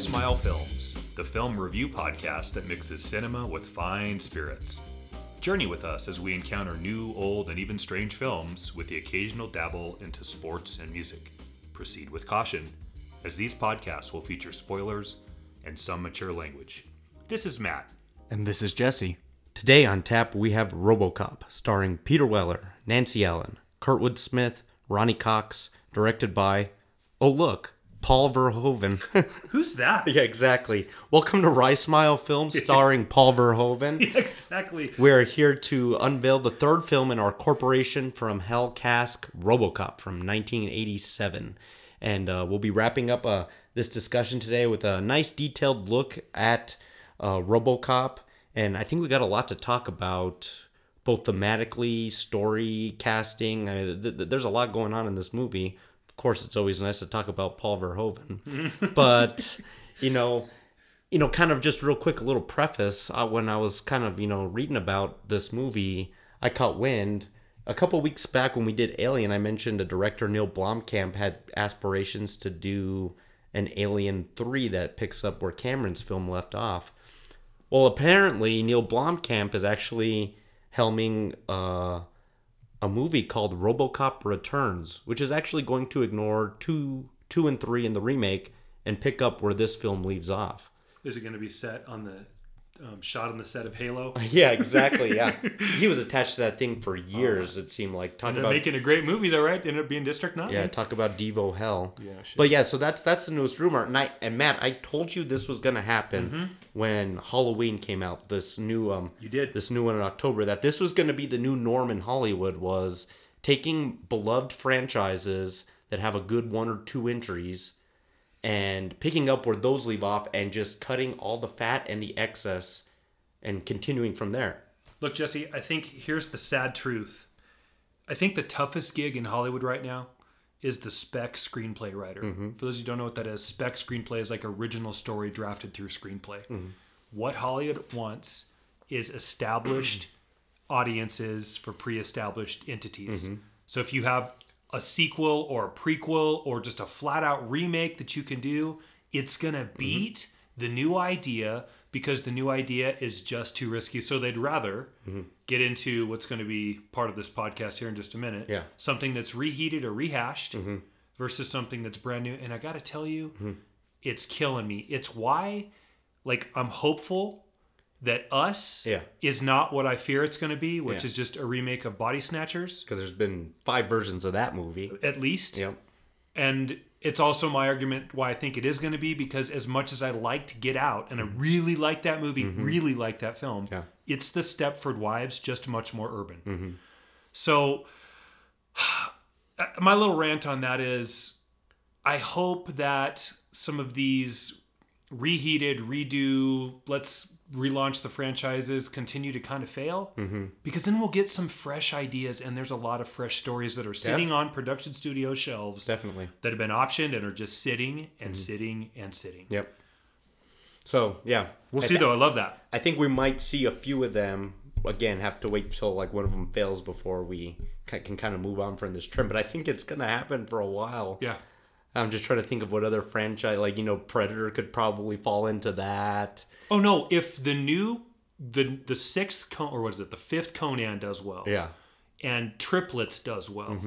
Smile Films, the film review podcast that mixes cinema with fine spirits. Journey with us as we encounter new, old, and even strange films with the occasional dabble into sports and music. Proceed with caution, as these podcasts will feature spoilers and some mature language. This is Matt. And this is Jesse. Today on tap, we have Robocop, starring Peter Weller, Nancy Allen, Kurtwood Smith, Ronny Cox, directed by, oh look, Paul Verhoeven. Who's that? yeah, exactly. Welcome to Rye Smile Films, starring Paul Verhoeven. exactly. We're here to unveil the third film in our Corporation from Hell cask, Robocop from 1987. And uh, we'll be wrapping up uh, this discussion today with a nice detailed look at uh, Robocop. And I think we got a lot to talk about, both thematically, story, casting. I mean, th- th- there's a lot going on in this movie. Course, it's always nice to talk about Paul Verhoeven. but, you know, you know, kind of just real quick, a little preface. Uh, when I was kind of, you know, reading about this movie, I caught wind. A couple weeks back when we did Alien, I mentioned a director, Neil Blomkamp, had aspirations to do an Alien 3 that picks up where Cameron's film left off. Well, apparently, Neil Blomkamp is actually helming uh, a movie called Robocop Returns, which is actually going to ignore two, two and three in the remake and pick up where this film leaves off. Is it going to be set on the um, shot on the set of Halo? Yeah, exactly. Yeah, he was attached to that thing for years. It seemed like talk Ended about making a great movie though, right? Ended up being District Nine. yeah, talk about Devo hell. Yeah, shit. But yeah, so that's that's the newest rumor. And I and Matt, I told you this was gonna happen when Halloween came out. This new um, You did. this new one in October. That this was gonna be the new norm in Hollywood was taking beloved franchises that have a good one or two entries and picking up where those leave off and just cutting all the fat and the excess and continuing from there. Look, Jesse, I think here's the sad truth. I think the toughest gig in Hollywood right now is the spec screenplay writer. Mm-hmm. For those who don't know what that is, spec screenplay is like original story drafted through screenplay. Mm-hmm. What Hollywood wants is established audiences for pre-established entities. Mm-hmm. So if you have a sequel or a prequel or just a flat out remake that you can do, it's going to mm-hmm. beat the new idea because the new idea is just too risky. So they'd rather mm-hmm. get into what's going to be part of this podcast here in just a minute. Yeah. Something that's reheated or rehashed mm-hmm. versus something that's brand new. And I got to tell you, it's killing me. It's why, like, I'm hopeful that Us Yeah. is not what I fear it's going to be, which Yeah. is just a remake of Body Snatchers, Because there's been five versions of that movie. at least. Yep. And it's also my argument why I think it is going to be because as much as I liked Get Out and I mm-hmm. really like that movie, mm-hmm. really like that film, Yeah. it's the Stepford Wives, just much more urban. Mm-hmm. So my little rant on that is I hope that some of these reheated, redo, let's relaunch the franchises continue to kind of fail mm-hmm. because then we'll get some fresh ideas and there's a lot of fresh stories that are sitting on production studio shelves Definitely. that have been optioned and are just sitting and mm-hmm. sitting and sitting. Yep. So yeah, We'll I see thi- though. I love that. I think we might see a few of them. Again, have to wait till like one of them fails before we can kind of move on from this trend. But I think it's gonna happen for a while. Yeah. I'm just trying to think of what other franchise, like you know, Predator could probably fall into that. Oh no! If the new the the sixth Con- or what is it? The fifth Conan does well. Yeah. and triplets does well,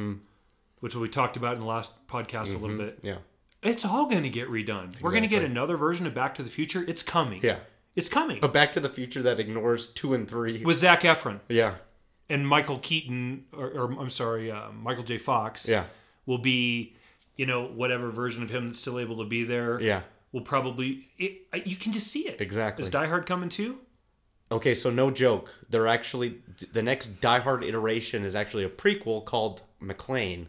which we talked about in the last podcast a little bit. Yeah. It's all going to get redone. We're going to get another version of Back to the Future. It's coming. Yeah. it's coming But Back to the Future that ignores two and three. with Zac Efron yeah. and Michael Keaton, or, or I'm sorry, uh, Michael J. Fox. Yeah. will be, you know, whatever version of him that's still able to be there. Yeah. will probably it, you can just see it. Exactly. Is Die Hard coming too? Okay, so no joke. They're actually the next Die Hard iteration is actually a prequel called McClane.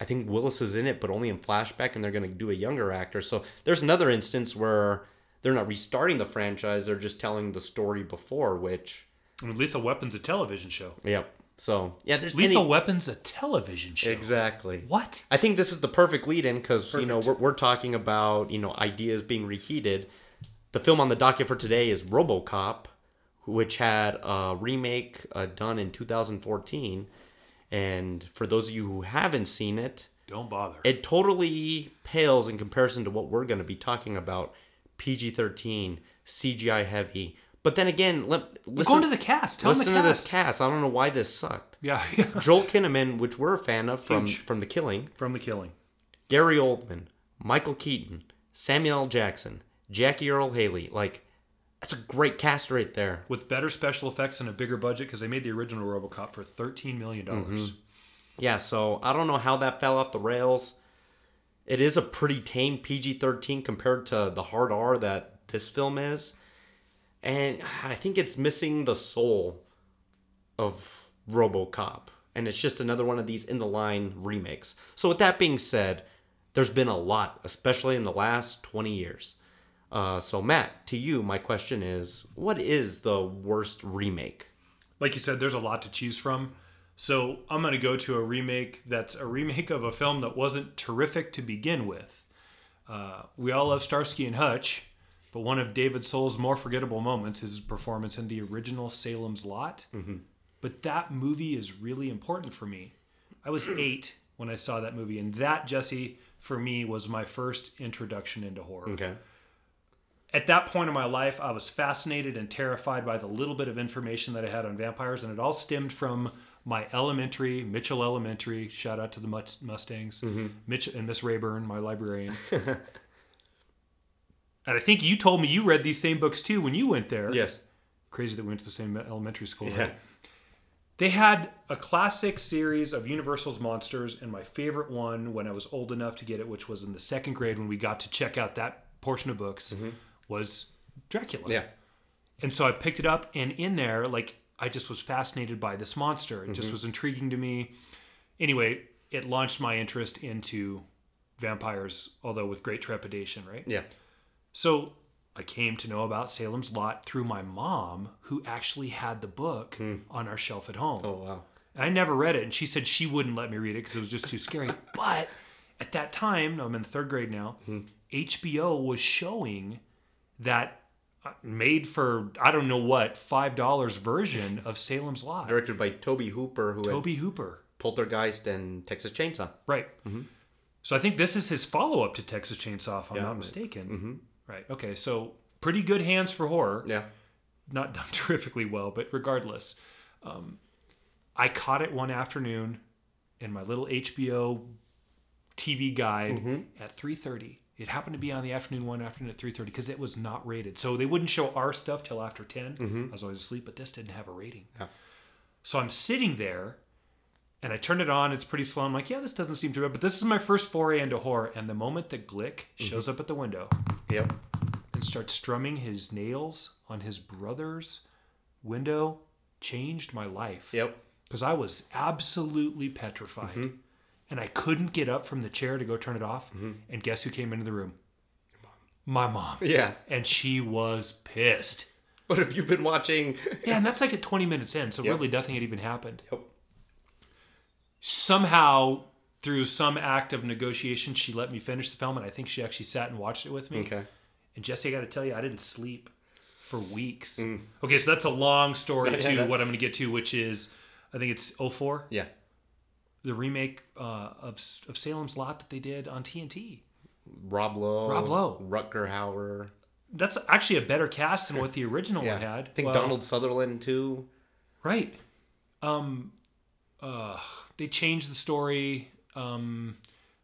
I think Willis is in it, but only in flashback, and they're going to do a younger actor. So there's another instance where they're not restarting the franchise; they're just telling the story before. Which, I mean, Lethal Weapon's a television show. yep. So yeah, there's Lethal any- Weapon's a television show. exactly. What? I think this is the perfect lead in because you know we're, we're talking about you know ideas being reheated. The film on the docket for today is RoboCop, which had a remake uh, done in 2014, and for those of you who haven't seen it, Don't bother. it totally pales in comparison to what we're going to be talking about PG thirteen, CGI heavy. But then again, let listen going to the cast. Tell them listen the to cast. this cast. I don't know why this sucked. Yeah, Joel Kinnaman, which we're a fan of from Huge. from The Killing, from the killing. Gary Oldman, Michael Keaton, Samuel L. Jackson, Jackie Earle Haley. Like, that's a great cast right there. with better special effects and a bigger budget because they made the original RoboCop for thirteen million dollars. Mm-hmm. Yeah, so I don't know how that fell off the rails. It is a pretty tame PG 13 compared to the hard R that this film is. And I think it's missing the soul of Robocop. And it's just another one of these in the line remakes. So, with that being said, there's been a lot, especially in the last 20 years. Uh, so, Matt, to you, my question is what is the worst remake? Like you said, there's a lot to choose from. So I'm going to go to a remake that's a remake of a film that wasn't terrific to begin with. Uh, we all love Starsky and Hutch, but one of David Soul's more forgettable moments is his performance in the original Salem's Lot. Mm-hmm. But that movie is really important for me. I was eight when I saw that movie, and that, Jesse, for me, was my first introduction into horror. Okay. At that point in my life, I was fascinated and terrified by the little bit of information that I had on vampires, and it all stemmed from my elementary, Mitchell Elementary. Shout out to the Mus- Mustangs, mm-hmm. Mitch and Miss Rayburn, my librarian. and I think you told me you read these same books too when you went there. Yes. Crazy that we went to the same elementary school. Yeah. Right? They had a classic series of Universal's monsters, and my favorite one when I was old enough to get it, which was in the second grade when we got to check out that portion of books, was Dracula. Yeah. And so I picked it up, and in there, like, I just was fascinated by this monster. It Mm-hmm. just was intriguing to me. Anyway, it launched my interest into vampires, although with great trepidation, right? Yeah. So I came to know about Salem's Lot through my mom, who actually had the book hmm. on our shelf at home. Oh, wow. I never read it, and she said she wouldn't let me read it because it was just too scary. but at that time, I'm in third grade now, hmm. HBO was showing that uh, made for I don't know what five dollars version of Salem's Lot. Directed by Tobe Hooper, who had Tobe Hooper, Poltergeist and Texas Chainsaw. right? Mm-hmm. So I think this is his follow up to Texas Chainsaw, if I'm Yeah, not mistaken. Mm-hmm. Right. Okay. So pretty good hands for horror. Yeah. not done terrifically well, but regardless, um, I caught it one afternoon in my little HBO TV guide mm-hmm. at 3:30. It happened to be on the afternoon one afternoon at 3:30 because it was not rated. So they wouldn't show our stuff till after 10. Mm-hmm. I was always asleep, but this didn't have a rating. Yeah. So I'm sitting there and I turn it on. It's pretty slow. I'm like, yeah, this doesn't seem too bad. But this is my first foray into horror. And the moment that Glick mm-hmm. shows up at the window, Yep. and starts strumming his nails on his brother's window changed my life. Yep. Because I was absolutely petrified. Mm-hmm. And I couldn't get up from the chair to go turn it off. Mm-hmm. And guess who came into the room? My mom. Yeah. And she was pissed. What have you been watching? Yeah, and that's like at 20 minutes in. So Yep. really nothing had even happened. Yep. Somehow, through some act of negotiation, she let me finish the film. And I think she actually sat and watched it with me. Okay. And Jesse, I got to tell you, I didn't sleep for weeks. Okay, so that's a long story Mm. Yeah, to that's- what I'm going to get to, which is, I think it's 04, Yeah. the remake uh, of of Salem's Lot that they did on TNT. Rob Lowe. Rob Lowe. Rutger Hauer. That's actually a better cast than what the original Yeah. one had. I think Well, Donald Sutherland too. Right. Um, uh, they changed the story. Um,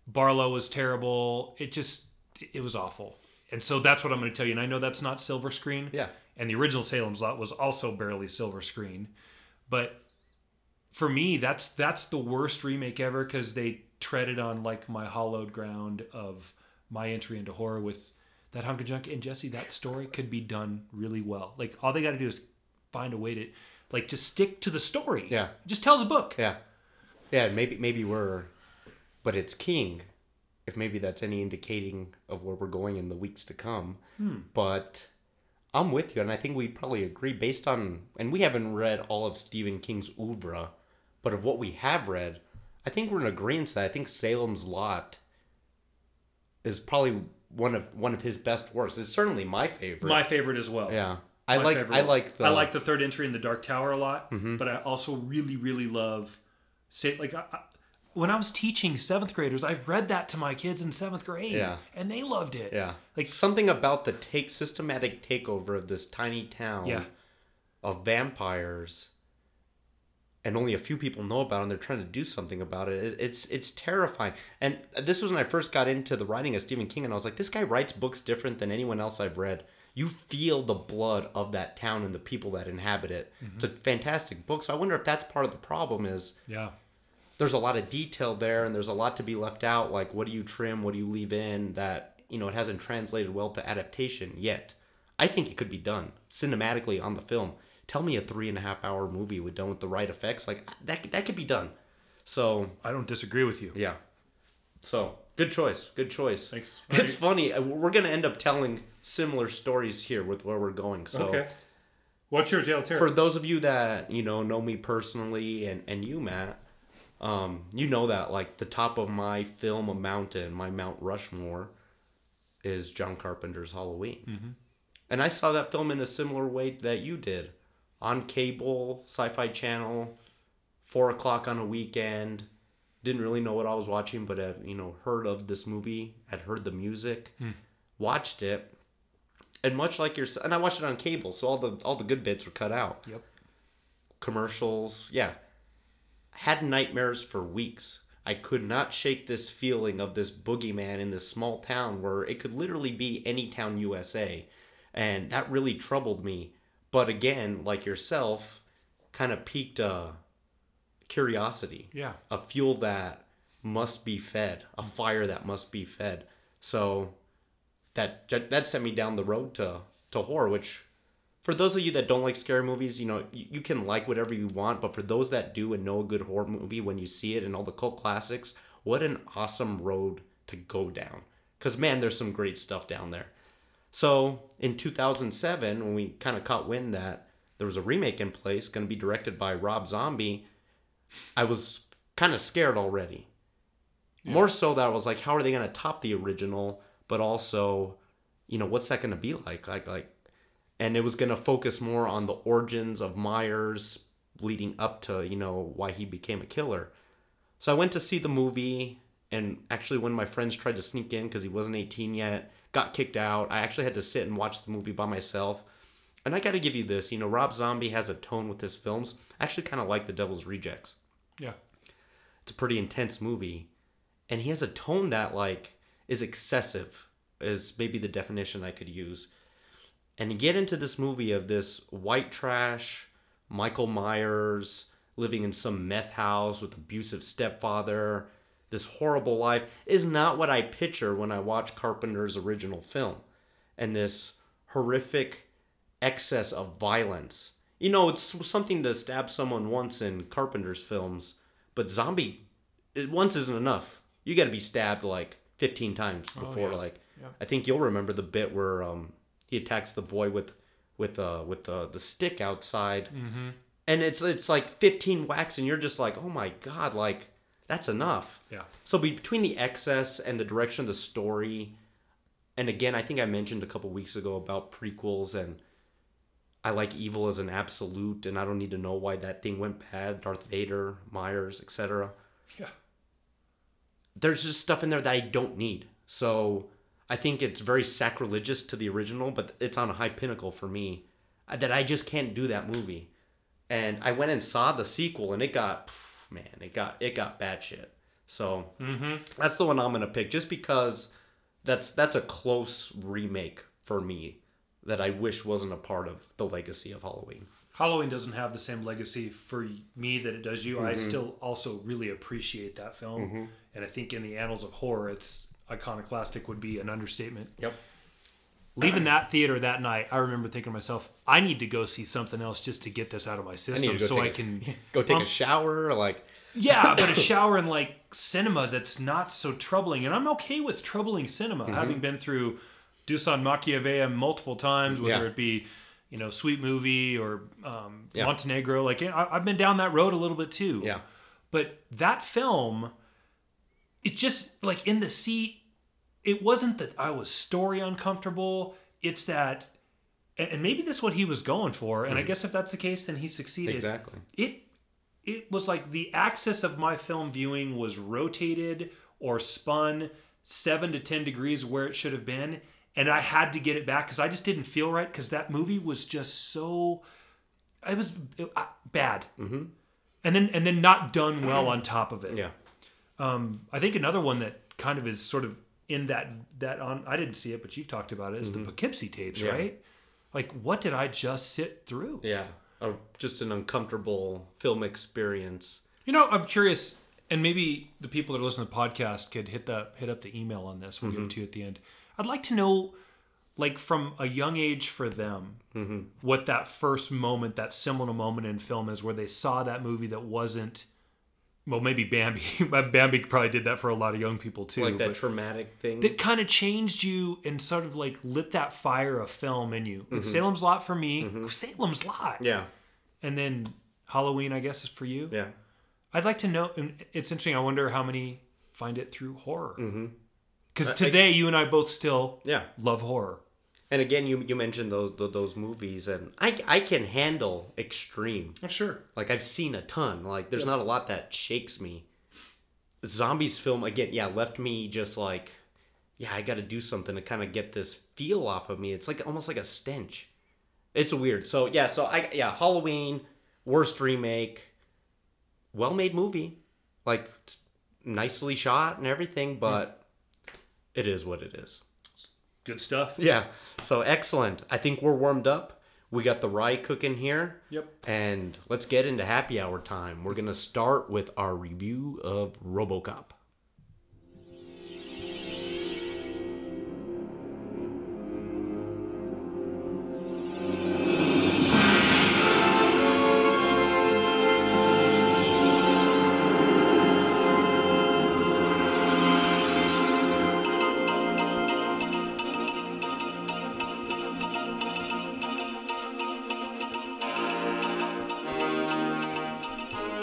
Barlow was terrible. It just, it was awful. And so that's what I'm going to tell you. And I know that's not silver screen. Yeah. And the original Salem's Lot was also barely silver screen. But for me, that's that's the worst remake ever because they treaded on like my hollowed ground of my entry into horror with that hunk of junk. And Jesse, that story could be done really well. Like all they got to do is find a way to like just stick to the story. Yeah. Just tell the book. Yeah. Yeah, maybe maybe we're but it's King. If maybe that's any indicating of where we're going in the weeks to come. But I'm with you, and I think we'd probably agree based on and we haven't read all of Stephen King's oeuvre, but of what we have read, I think we're in agreement that I think Salem's Lot is probably one of one of his best works. It's certainly my favorite. My favorite as well. yeah. I My like favorite. I like the Mm-hmm. I like the third entry in the Dark Tower a lot, but I also really really love say like I- when I was teaching seventh graders, I read that to my kids in seventh grade. Yeah. And they loved it. Yeah. Like- something about the take systematic takeover of this tiny town Yeah. of vampires and only a few people know about it and they're trying to do something about it. It- It's it's terrifying. And this was when I first got into the writing of Stephen King and I was like, this guy writes books different than anyone else I've read. You feel the blood of that town and the people that inhabit it. Mm-hmm. It's a fantastic book. So I wonder if that's part of the problem is Yeah. There's a lot of detail there and there's a lot to be left out like what do you trim what do you leave in that you know it hasn't translated well to adaptation yet i think it could be done cinematically on the film tell me a three and a half hour movie with done with the right effects like that that could be done so I don't disagree with you. yeah so good choice good choice Thanks. it's funny uh, we're gonna end up telling similar stories here with where we're going so okay. What's yours? Yeah, for those of you that you know know me personally and and you matt um you know that like the top of my film a mountain my mount rushmore is john carpenter's halloween mm-hmm. and i saw that film in a similar way that you did on cable sci-fi channel four o'clock on a weekend didn't really know what i was watching but had you know heard of this movie had heard the music watched it and much like your and i watched it on cable so all the all the good bits were cut out Yep. commercials. Yeah. Had nightmares for weeks. I could not shake this feeling of this boogeyman in this small town where it could literally be any town USA. And that really troubled me. But again, like yourself, kind of piqued a curiosity, Yeah. a fuel that must be fed, a fire that must be fed. So that that sent me down the road to to horror, which for those of you that don't like scary movies, you know, you, you can like whatever you want, but for those that do and know a good horror movie when you see it and all the cult classics, what an awesome road to go down. Because, man, there's some great stuff down there. So, in 2007, when we kind of caught wind that there was a remake in place, going to be directed by Rob Zombie, I was kind of scared already. More so that I was like, how are they going to top the original? But also, you know, what's that going to be like? Like, like, and it was going to focus more on the origins of Myers leading up to you know why he became a killer. So I went to see the movie, and actually, when my friends tried to sneak in because he wasn't 18 yet, got kicked out. I actually had to sit and watch the movie by myself. And I got to give you this, you know, Rob Zombie has a tone with his films. I actually kind of like The Devil's Rejects. Yeah. It's a pretty intense movie, and he has a tone that like is excessive, is maybe the definition I could use and get into this movie of this white trash Michael Myers living in some meth house with abusive stepfather, this horrible life is not what I picture when I watch Carpenter's original film. And this horrific excess of violence. You know, it's something to stab someone once in Carpenter's films, but zombie it, once isn't enough. You got to be stabbed like 15 times before yeah. like Yeah. I think you'll remember the bit where um he attacks the boy with with uh with the the stick outside Mm-hmm. and it's it's like 15 whacks and you're just like oh my god like that's enough Yeah. so between the excess and the direction of the story and again i think i mentioned a couple weeks ago about prequels and i like evil as an absolute and i don't need to know why that thing went bad darth vader myers etc Yeah. there's just stuff in there that I don't need. So I think it's very sacrilegious to the original, but it's on a high pinnacle for me uh, that I just can't do that movie. And I went and saw the sequel, and it got man, it got it got bad shit. So that's the one I'm gonna pick, just because that's that's a close remake for me that I wish wasn't a part of the legacy of Halloween. Halloween doesn't have the same legacy for me that it does you. Mm-hmm. I still also really appreciate that film, and I think in the annals of horror, it's iconoclastic would be an understatement. Yep. Leaving that theater that night, I remember thinking to myself, I need to go see something else just to get this out of my I system, go so I a- can Go take Um, a shower, like Yeah, but a shower in like cinema that's not so troubling. And I'm okay with troubling cinema, Mm-hmm. having been through Dusan Makavejev multiple times, whether Yeah. it be, you know, Sweet Movie or um, Yeah. Montenegro. Like, I, I've been down that road a little bit too. yeah. But that film, it just, like, in the seat, it wasn't that I was story uncomfortable. It's that, and maybe that's what he was going for. And I guess if that's the case, then he succeeded Mm. Exactly. it it was like the axis of my film viewing was rotated or spun seven to ten degrees where it should have been, and I had to get it back because I just didn't feel right because that movie was just so it was bad, mm-hmm. and then and then not done well on top of it. Yeah. Um, I think another one that kind of is sort of in that that on I didn't see it, but you've talked about it is the Poughkeepsie tapes, Mm-hmm. Yeah. right? Like, what did I just sit through? Yeah. A, just an uncomfortable film experience. You know, I'm curious, and maybe the people that are listening to the podcast could hit the hit up the email on this. We'll give it to you at the end. I'd like to know, like from a young age for them, what that first moment, that seminal moment in film is, where they saw that movie that wasn't. Well, maybe Bambi. Bambi probably did that for a lot of young people too. Like that traumatic thing. that kind of changed you and sort of like lit that fire of film in you. Like mm-hmm. Salem's Lot for me. Mm-hmm. Salem's Lot. yeah. And then Halloween, I guess, is for you. Yeah. I'd like to know. and It's interesting. I wonder how many find it through horror. Mm-hmm. Because today, you and I both still Yeah. love horror. And again, you you mentioned those those, those movies, and I I can handle extreme. I'm sure. Like I've seen a ton. Like there's not a lot that shakes me. The zombies film again, yeah, left me just like, yeah, I got to do something to kind of get this feel off of me. It's like almost like a stench. It's weird. So yeah, so I yeah, Halloween, worst remake, well made movie, like nicely shot and everything, but hmm. it is what it is. Good stuff. Yeah. So excellent. I think we're warmed up. We got the rye cooking here. Yep. And let's get into happy hour time. We're going to start with our review of RoboCop.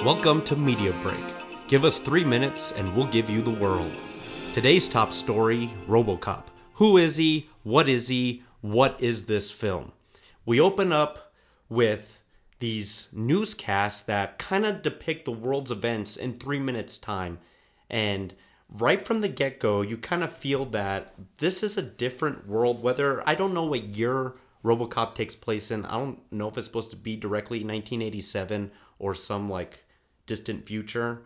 Welcome to Media Break. Give us three minutes and we'll give you the world. Today's top story Robocop. Who is he? What is he? What is this film? We open up with these newscasts that kind of depict the world's events in three minutes' time. And right from the get go, you kind of feel that this is a different world. Whether I don't know what year Robocop takes place in, I don't know if it's supposed to be directly 1987 or some like distant future.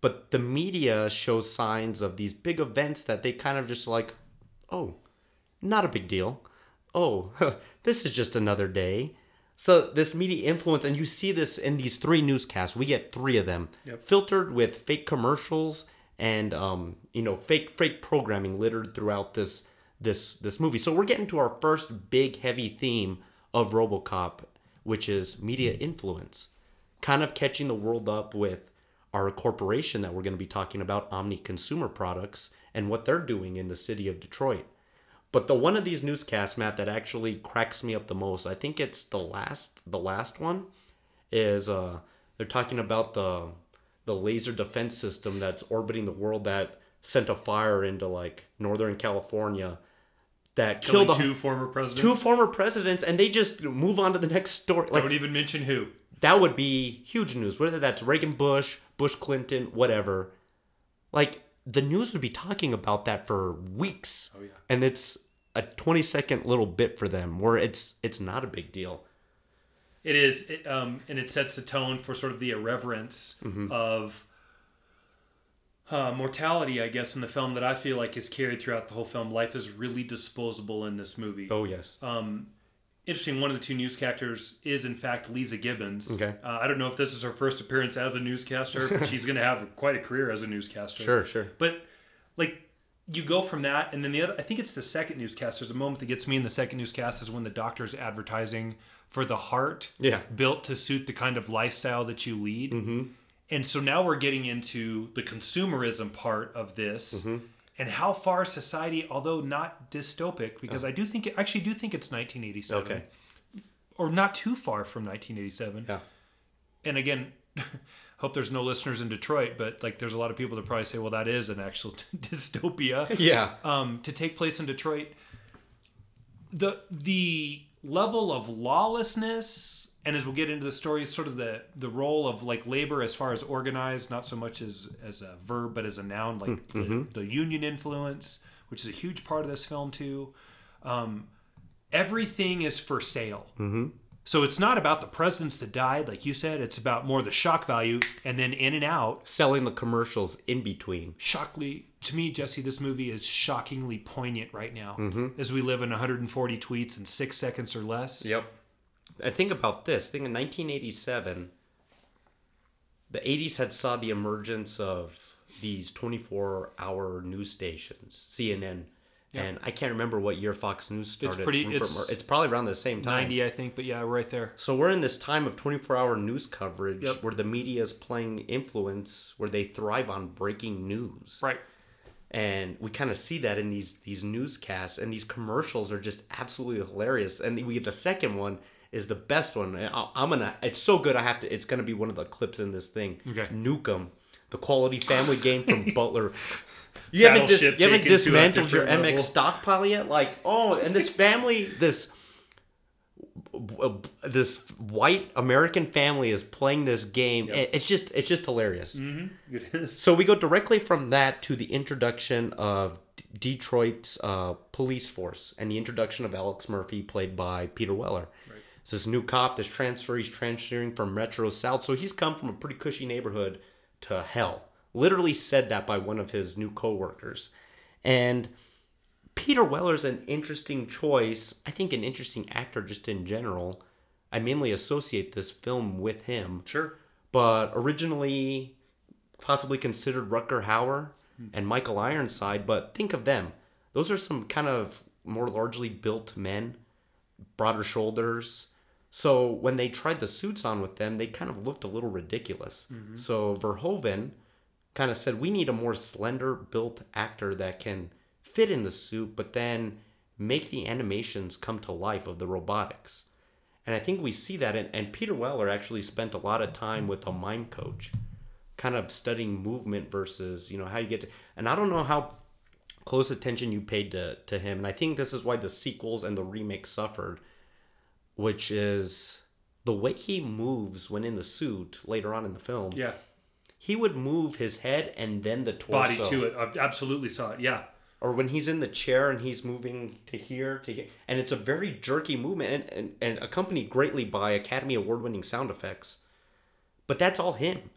But the media shows signs of these big events that they kind of just like, oh, not a big deal. Oh, this is just another day. So this media influence, and you see this in these three newscasts. We get three of them, Yep. filtered with fake commercials and um, you know fake fake programming littered throughout this this this movie. So we're getting to our first big heavy theme of RoboCop, which is media influence, kind of catching the world up with our corporation that we're going to be talking about, Omni Consumer Products, and what they're doing in the city of Detroit. But the one of these newscasts, Matt, that actually cracks me up the most, I think it's the last the last one, is uh they're talking about the the laser defense system that's orbiting the world that sent a fire into like Northern California that Killing killed a, two former presidents. two former presidents and they just move on to the next story. Like Don't even mention who. That would be huge news. Whether that's Reagan Bush, Bush Clinton, whatever. Like the news would be talking about that for weeks. Oh, yeah. And it's a 20 second little bit for them where it's it's not a big deal. It is, it, um, and it sets the tone for sort of the irreverence Mm-hmm. of uh, mortality, I guess, in the film that I feel like is carried throughout the whole film. Life is really disposable in this movie. Oh yes. Um, interesting. One of the two newscasters is, in fact, Leeza Gibbons. Okay. Uh, I don't know if this is her first appearance as a newscaster, but she's going to have quite a career as a newscaster. Sure, sure. But like you go from that, and then the other, I think it's the second newscast. There's a moment that gets me in the second newscast is when the doctor's advertising for the heart, Yeah. built to suit the kind of lifestyle that you lead. Mm-hmm. And so now we're getting into the consumerism part of this. And how far society, although not dystopic, because I do think, I actually do think it's 1987, Okay. or not too far from 1987 Yeah. and again hope there's no listeners in detroit but like there's a lot of people that probably say well that is an actual dystopia Yeah. um, to take place in detroit the the level of lawlessness and as we'll get into the story, sort of the the role of like labor as far as organized, not so much as as a verb, but as a noun, like the, the union influence, which is a huge part of this film too. Um, everything is for sale. Mm-hmm. So it's not about the presidents that died, like you said. It's about more the shock value, and then in and out. Selling the commercials in between. Shockly, to me, Jesse, this movie is shockingly poignant right now, Mm-hmm. as we live in 140 tweets in six seconds or less. Yep. I think about this. Think in 1987, the 80s had saw the emergence of these 24-hour news stations, CNN, and I can't remember what year Fox News started. pretty- Rupert it's- Mur- it's probably around the same time. 90, I think, but yeah, right there. So we're in this time of 24-hour news coverage Yep. where the media is playing influence, where they thrive on breaking news Right. and we kind of see that in these these newscasts and these commercials are just absolutely hilarious and we get the second one is the best one. I- i'm gonna it's so good i have to it's gonna be one of the clips in this thing. Okay. nukem the quality family game from butler. You haven't, dis- you haven't taken to a dismantled your different mx stockpile yet? Like oh and this family this this white american family is playing this game. It- it's just it's just hilarious. It is. so we go directly from that to the introduction of D- Detroit's uh, police force and the introduction of Alex Murphy, played by Peter Weller. It's this new cop, this transfer, he's transferring from Metro South. So he's come from a pretty cushy neighborhood to hell. Literally said that by one of his new coworkers. And Peter Weller's an interesting choice. I think an interesting actor just in general. I mainly associate this film with him Sure. but originally possibly considered Rutger Hauer hmm. and Michael Ironside. But think of them; those are some kind of more largely built men, broader shoulders. So when they tried the suits on with them, they kind of looked a little ridiculous. Mm-hmm. So Verhoeven kind of said, "We need a more slender built actor that can fit in the suit, but then make the animations come to life of the robotics." And I think we see that. And, and Peter Weller actually spent a lot of time with a mime coach, kind of studying movement versus, you know, how you get to. And I don't know how close attention you paid to, to him. And I think this is why the sequels and the remakes suffered, which is the way he moves when in the suit later on in the film. Yeah. He would move his head and then the torso. Body to it. I absolutely saw it. Yeah. or when he's in the chair and he's moving to here to here and it's a very jerky movement and, and, and accompanied greatly by academy award winning sound effects but that's all him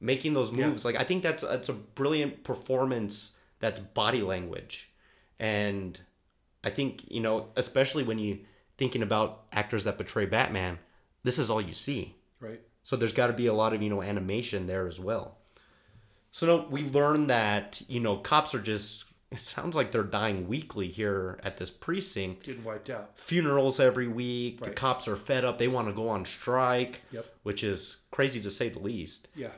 making those moves like i think that's that's a brilliant performance that's body language and i think you know especially when you thinking about actors that portray batman this is all you see Right. so there's got to be a lot of you know animation there as well. So no, we learn that you know cops are just. It sounds like they're dying weekly here at this precinct. Getting wiped out. Funerals every week. The cops are fed up. They want to go on strike. Yep. Which is crazy to say the least. Yeah.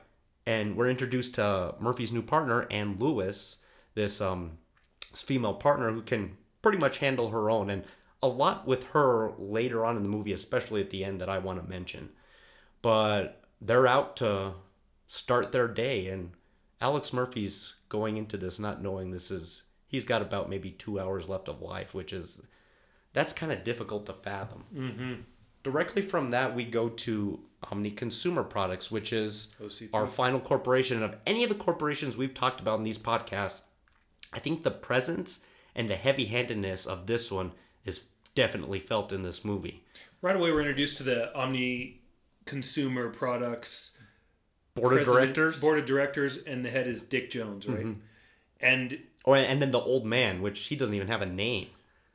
And we're introduced to Murphy's new partner, Ann Lewis, this um, this female partner who can pretty much handle her own, and a lot with her later on in the movie, especially at the end, that I want to mention. But they're out to start their day, and Alex Murphy's going into this not knowing this is he's got about maybe two hours left of life, which is that's kind of difficult to fathom. Mm-hmm. Directly from that, we go to Omni Consumer Products, which is OCP. our final corporation of any of the corporations we've talked about in these podcasts. I think the presence and the heavy handedness of this one is definitely felt in this movie. Right away, we're introduced to the Omni Consumer Products Board of directors, Board of directors, and the head is Dick Jones, right? Mm-hmm. And or and then the old man, which he doesn't even have a name.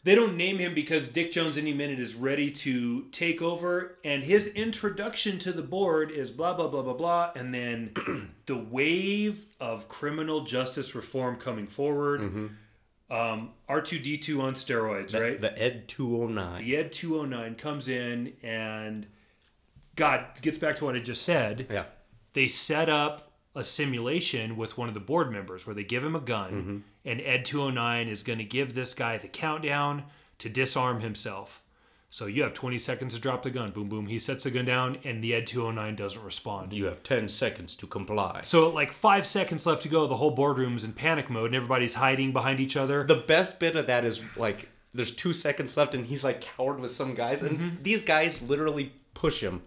they don't name him because Dick Jones any minute is ready to take over, and his introduction to the board is blah blah blah blah blah, and then the wave of criminal justice reform coming forward. Mm-hmm. Um, R two D two on steroids, right? The Ed two hundred nine. the Ed 209 comes in and God gets back to what I just said. Yeah. They set up a simulation with one of the board members where they give him a gun Mm-hmm. and Ed 209 is going to give this guy the countdown to disarm himself. So you have 20 seconds to drop the gun. Boom, boom. He sets the gun down and the Ed 209 doesn't respond. You have ten seconds to comply. So like five seconds left to go. The whole boardroom's in panic mode and everybody's hiding behind each other. The best bit of that is like there's two seconds left and he's like cowered with some guys and mm-hmm. these guys literally push him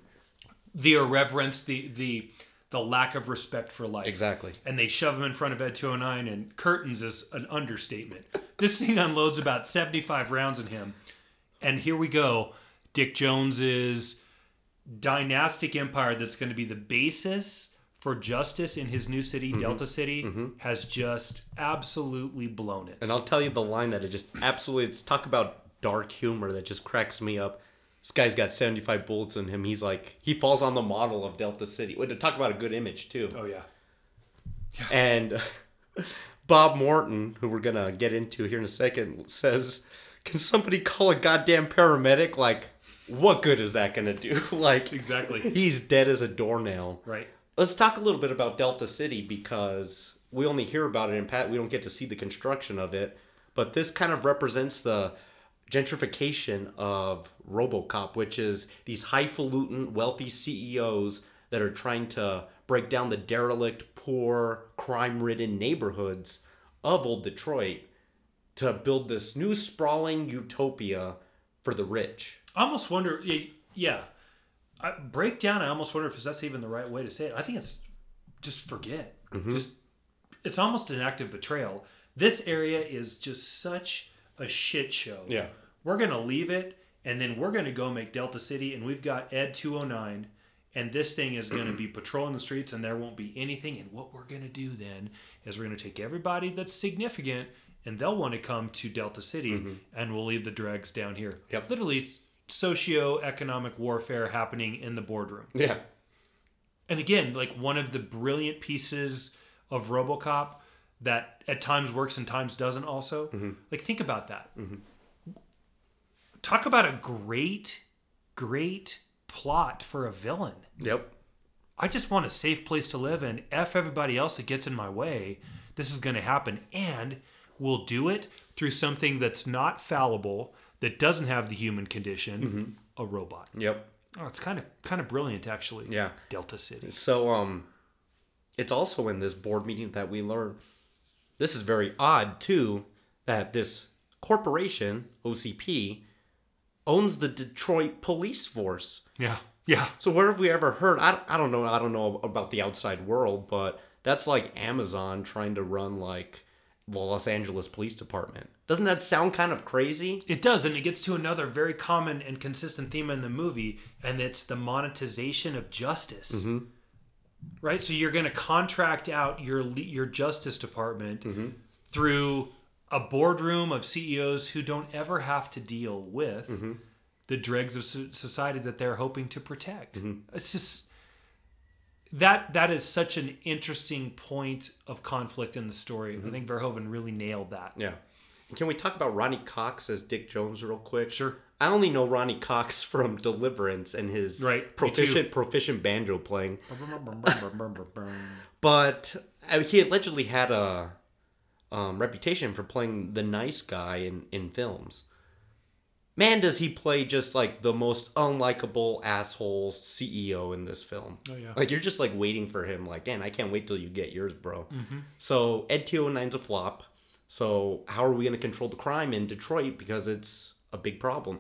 the irreverence, the the the lack of respect for life. Exactly. And they shove him in front of Ed 209 and curtains is an understatement. This thing unloads about 75 rounds in him. And here we go. Dick Jones's dynastic empire that's going to be the basis for justice in his new city, mm-hmm. Delta City, mm-hmm. has just absolutely blown it. And I'll tell you the line that it just absolutely it's talk about dark humor that just cracks me up. This guy's got 75 bullets in him. He's like he falls on the model of Delta City. Well, to talk about a good image too. oh yeah. And Bob Morton, who we're gonna get into here in a second, says, "Can somebody call a goddamn paramedic? Like, what good is that gonna do? like, Exactly. he's dead as a doornail." Right. Let's talk a little bit about Delta City because we only hear about it in Pat. We don't get to see the construction of it, but this kind of represents the gentrification of RoboCop, which is these highfalutin, wealthy CEOs that are trying to break down the derelict, poor, crime-ridden neighborhoods of old Detroit to build this new sprawling utopia for the rich. I almost wonder, yeah. I, breakdown. I almost wonder if that's even the right way to say it. I think it's just forget. Mm-hmm. Just it's almost an act of betrayal. This area is just such a shit show. Yeah. we're gonna leave it, and then we're gonna go make Delta City, and we've got Ed two hundred nine, and this thing is gonna be patrolling the streets, and there won't be anything. And what we're gonna do then is we're gonna take everybody that's significant, and they'll want to come to Delta City, mm-hmm. and we'll leave the dregs down here. Yep. literally. It's socio-economic warfare happening in the boardroom. Yeah. And again, like one of the brilliant pieces of RoboCop that at times works and times doesn't also. Mm-hmm. Like think about that. Mm-hmm. Talk about a great great plot for a villain. Yep. I just want a safe place to live and F everybody else that gets in my way. This is going to happen. And we'll do it through something that's not fallible, that doesn't have the human condition, a robot. Yep. Oh, it's kind of kind of brilliant actually. Yeah. Delta City. So um it's also in this board meeting that we learn this is very odd too that this corporation OCP owns the Detroit police force. Yeah. Yeah. So where have we ever heard I, I don't know I don't know about the outside world but that's like Amazon trying to run like the Los Angeles Police Department. Doesn't that sound kind of crazy? It does, and it gets to another very common and consistent theme in the movie, and it's the monetization of justice. Mm-hmm. Right, so you're going to contract out your your justice department mm-hmm. through a boardroom of CEOs who don't ever have to deal with mm-hmm. the dregs of society that they're hoping to protect. It's just that that is such an interesting point of conflict in the story. I think Verhoeven really nailed that. Yeah. Can we talk about Ronny Cox as Dick Jones real quick? Sure. I only know Ronny Cox from Deliverance and his Right, proficient proficient banjo playing. But uh, he allegedly had a um, reputation for playing the nice guy in, in films. Man, does he play just like the most unlikable asshole CEO in this film? Oh, yeah. Like you're just like waiting for him. Like, man, I can't wait till you get yours, bro. Mm-hmm. So Ed 209's a flop. So how are we going to control the crime in Detroit because it's a big problem?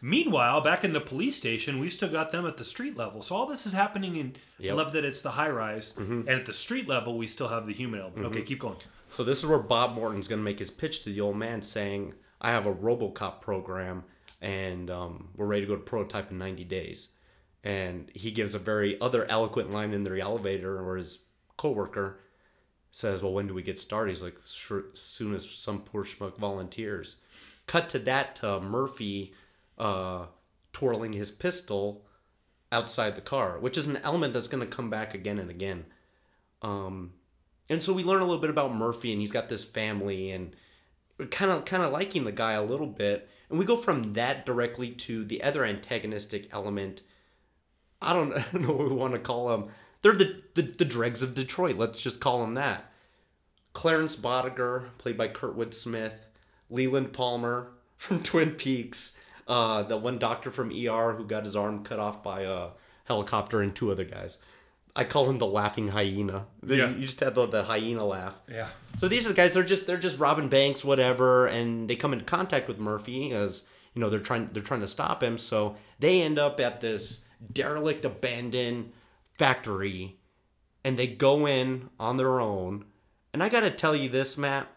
Meanwhile, back in the police station, we've still got them at the street level. So all this is happening in. I love that it's the high rise, mm-hmm. and at the street level, we still have the human element. Mm-hmm. Okay, keep going. So this is where Bob Morton's going to make his pitch to the old man, saying, "I have a RoboCop program, and um, we're ready to go to prototype in 90 days." And he gives a very other eloquent line in the elevator, where his coworker says, "Well, when do we get started?" He's like, "Sure, "As soon as some poor schmuck volunteers." Cut to that to Murphy uh, twirling his pistol outside the car, which is an element that's going to come back again and again. Um, and so we learn a little bit about Murphy, and he's got this family, and kind of kind of liking the guy a little bit. And we go from that directly to the other antagonistic element. I don't, know what we want to call them. They're the, the the dregs of Detroit. Let's just call them that. Clarence Boddicker, played by Kurtwood Smith, Leland Palmer from Twin Peaks, uh, the one doctor from ER who got his arm cut off by a helicopter, and two other guys. I call him the laughing hyena. Yeah. You just had the, the hyena laugh. Yeah. So these are the guys. They're just they're just robbing banks, whatever, and they come into contact with Murphy as you know they're trying they're trying to stop him. So they end up at this derelict, abandoned factory, and they go in on their own. And I got to tell you this, Matt.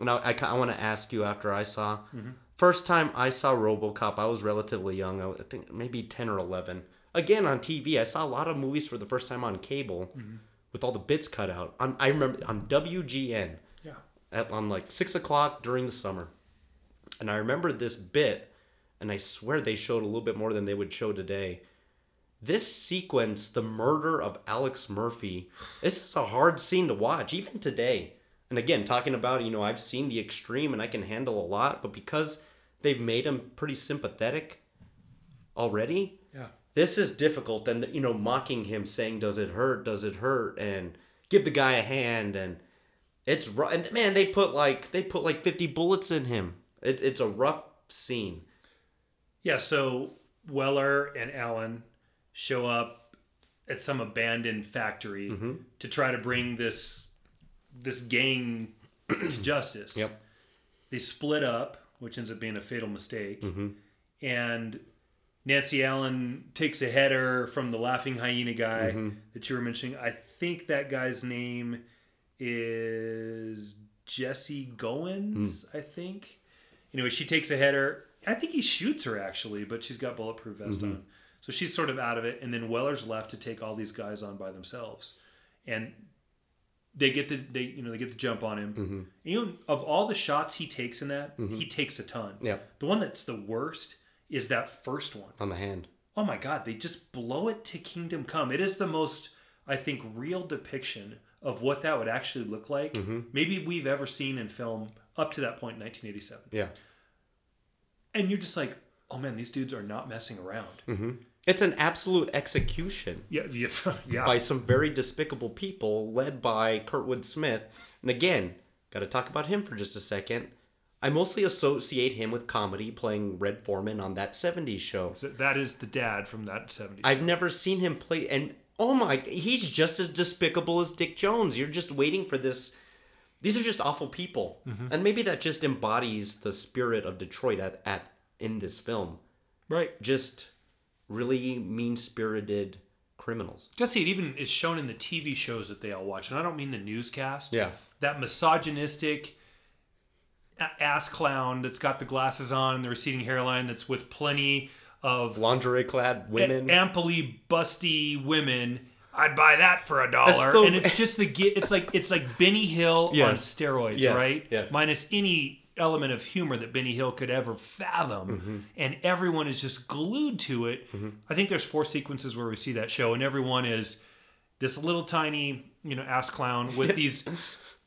And I, I, I want to ask you after I saw. Mm-hmm. First time I saw RoboCop, I was relatively young. I think maybe 10 or 11. Again, on TV, I saw a lot of movies for the first time on cable mm-hmm. with all the bits cut out. On, I remember on WGN Yeah. at on like six o'clock during the summer. And I remember this bit, and I swear they showed a little bit more than they would show today. This sequence, the murder of Alex Murphy, this is a hard scene to watch, even today. And again, talking about, you know, I've seen the extreme and I can handle a lot, but because they've made him pretty sympathetic already. This is difficult and you know mocking him saying does it hurt does it hurt and give the guy a hand and it's rough and man they put like they put like 50 bullets in him it, it's a rough scene Yeah, so Weller and Allen show up at some abandoned factory Mm-hmm. to try to bring this this gang to justice. Yep. They split up, which ends up being a fatal mistake. Mm-hmm. And Nancy Allen takes a header from the laughing hyena guy Mm-hmm. that you were mentioning. I think that guy's name is Jesse Goins, Hmm. I think. Anyway, she takes a header. I think he shoots her actually, but she's got bulletproof vest Mm-hmm. on. So she's sort of out of it. And then Weller's left to take all these guys on by themselves. And they get the they you know they get the jump on him. Mm-hmm. And, you know, of all the shots he takes in that, he takes a ton. Yeah. The one that's the worst is that first one. on the hand Oh my god, they just blow it to Kingdom Come. It is the most, I think, real depiction of what that would actually look like. Mm-hmm. Maybe we've ever seen in film up to that point in 1987. yeah And you're just like, oh man, these dudes are not messing around. it's an absolute execution Yeah, yeah, yeah. by some very despicable people led by kurtwood smith and again got to talk about him for just a second i mostly associate him with comedy playing red foreman on that 70s show So that is the dad from that 70s. I've never seen him play, and oh my, he's just as despicable as Dick Jones. You're just waiting for this. These are just awful people, mm-hmm. and maybe that just embodies the spirit of Detroit at, at in this film. right. Just really mean spirited criminals. Just see, it even is shown in the TV shows that they all watch. And I don't mean the newscast. Yeah. That misogynistic ass clown that's got the glasses on and the receding hairline that's with plenty of Lingerie clad women. amply busty women. I'd buy that for a dollar. the- and it's just the get. It's like it's like Benny Hill on steroids, Yes. right? Yeah. Minus any element of humor that Benny Hill could ever fathom, Mm-hmm. and everyone is just glued to it. I think there's four sequences where we see that show, and everyone is this little tiny, you know, ass clown with these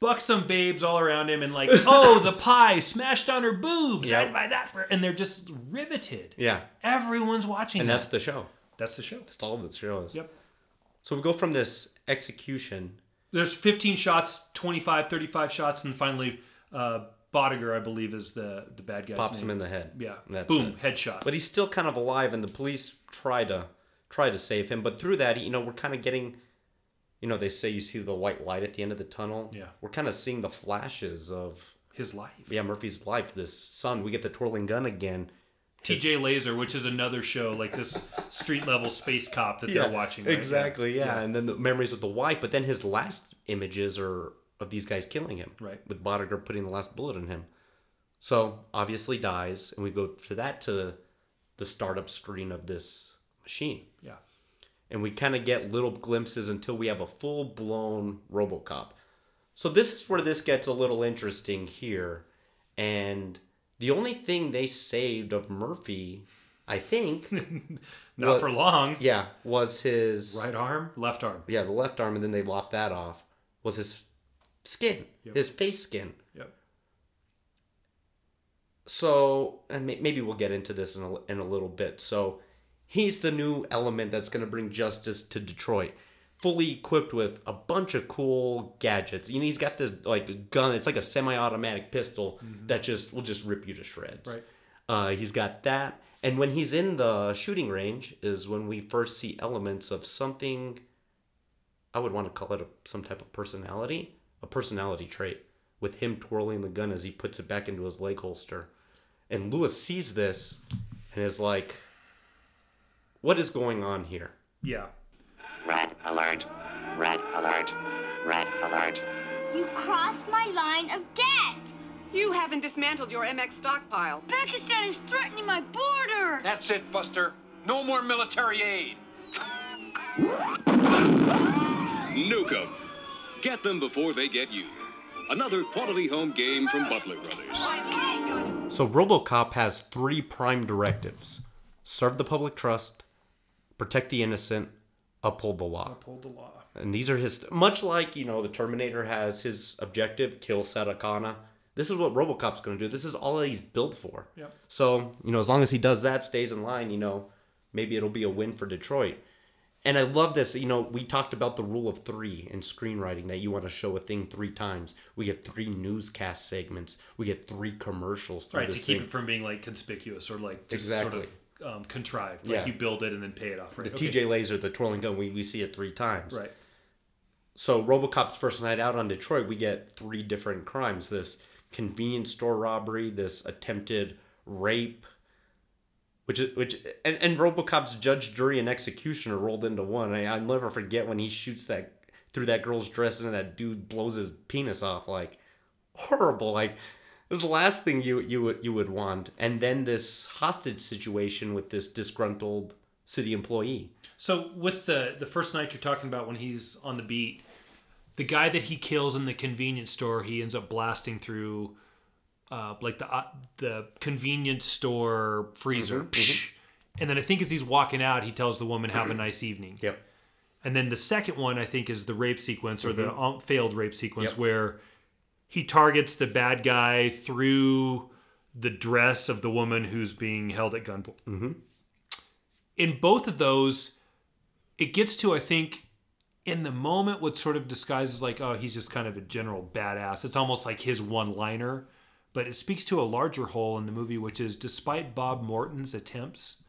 buxom babes all around him, and like, oh, the pie smashed on her boobs. Yep. I'd buy that for, and they're just riveted. yeah, Everyone's watching. and that. that's the show. that's the show. That's all the show is. Yep. So we go from this execution. There's 15 shots, 25, 35 shots, and finally, uh, Boddicker, I believe, is the the bad guy. Pops name. him in the head. Yeah. That's Boom. it. Headshot. but he's still kind of alive and the police try to try to save him but through that you know we're kind of getting you know they say you see the white light at the end of the tunnel Yeah. we're kind of seeing the flashes of His life. yeah murphy's life this sun we get the twirling gun again TJ Laser, which is another show like this street level space cop that they're watching. right? exactly yeah. and then the memories with the wife but then his last images are of these guys killing him Right. with Boddicker putting the last bullet in him so obviously dies and we go to that to the startup screen of this machine Yeah. And we kind of get little glimpses until we have a full blown RoboCop. So this is where this gets a little interesting here, and the only thing they saved of Murphy, I think, Not What- for long. yeah, was his Right arm, left arm. yeah the left arm, and then they lopped that off. Was his skin, Yep. his face skin. Yep. So, and maybe we'll get into this in a, in a little bit. So, he's the new element that's going to bring justice to Detroit. Fully equipped with a bunch of cool gadgets. You know, he's got this like gun. It's like a semi-automatic pistol that just will just rip you to shreds. Right. Uh, he's got that, and when he's in the shooting range, is when we first see elements of something. I would want to call it a, some type of personality, a personality trait, with him twirling the gun as he puts it back into his leg holster. And Lewis sees this and is like, what is going on here? Yeah. Red alert. Red alert. Red alert. You crossed my line of death. You haven't dismantled your MX stockpile. Pakistan is threatening my border. That's it, Buster. No more military aid. Nuke 'em. Get them before they get you. Another quality home game from Butler Brothers. So RoboCop has three prime directives: serve the public trust, protect the innocent, uphold the law. Uphold the law. And these are his much like, you know, the Terminator has his objective, kill Sarah Connor. This is what RoboCop's going to do. This is all that he's built for. Yep. So, you know, as long as he does that, stays in line, you know, maybe it'll be a win for Detroit. And I love this. You know, we talked about the rule of three in screenwriting that you want to show a thing three times. We get three newscast segments. We get three commercials through Right, to keep thing. it from being like conspicuous or like just Exactly. sort of um, contrived. Like Yeah. you build it and then pay it off. Right. the okay. TJ laser, the twirling gun, we, we see it three times. Right. So RoboCop's first night out on Detroit, we get three different crimes: this convenience store robbery, this attempted rape, which is which, and, and RoboCop's judge, jury, and executioner rolled into one. I, I'll never forget when he shoots that through that girl's dress and that dude blows his penis off. Like horrible. Like this is the last thing you you would you would want. And then this hostage situation with this disgruntled city employee. So with the the first night you're talking about when he's on the beat, the guy that he kills in the convenience store, he ends up blasting through, uh, like the uh, the convenience store freezer. Psh. And then I think as he's walking out, he tells the woman, "Have a nice evening." Yep. And then the second one, I think, is the rape sequence or the um, failed rape sequence Yep. where he targets the bad guy through the dress of the woman who's being held at gunpoint. Mm-hmm. In both of those, it gets to, I think, in the moment, what sort of disguises like, oh, he's just kind of a general badass. It's almost like his one liner, but it speaks to a larger hole in the movie, which is despite Bob Morton's attempts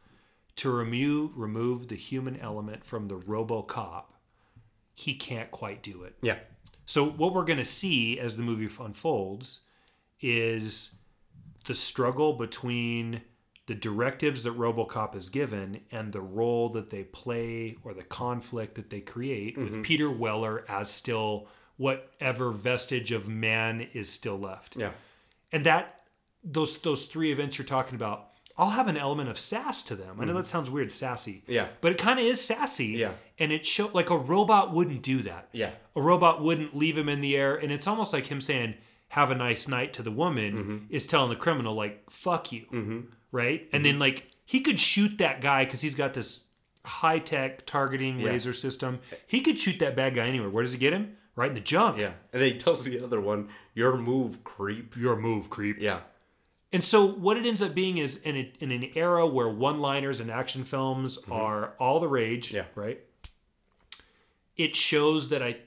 to remove remove the human element from the RoboCop, he can't quite do it. Yeah. So what we're going to see as the movie unfolds is the struggle between the directives that RoboCop is given and the role that they play or the conflict that they create with mm-hmm. Peter Weller as still whatever vestige of man is still left Yeah. and that those those three events you're talking about all have an element of sass to them. I know mm-hmm. that sounds weird, sassy. Yeah. But it kind of is sassy. Yeah. And it show like a robot wouldn't do that. Yeah. A robot wouldn't leave him in the air, and it's almost like him saying "Have a nice night" to the woman Mm-hmm. is telling the criminal like "fuck you," mm-hmm. right? And mm-hmm. then like he could shoot that guy because he's got this high tech targeting laser system. He could shoot that bad guy anywhere. Where does he get him? Right in the junk. Yeah. And then he tells the other one, "Your move, creep." Your move, creep. Yeah. And so what it ends up being is in, a, in an era where one-liners and action films are all the rage, Mm-hmm. Yeah. right? It shows that I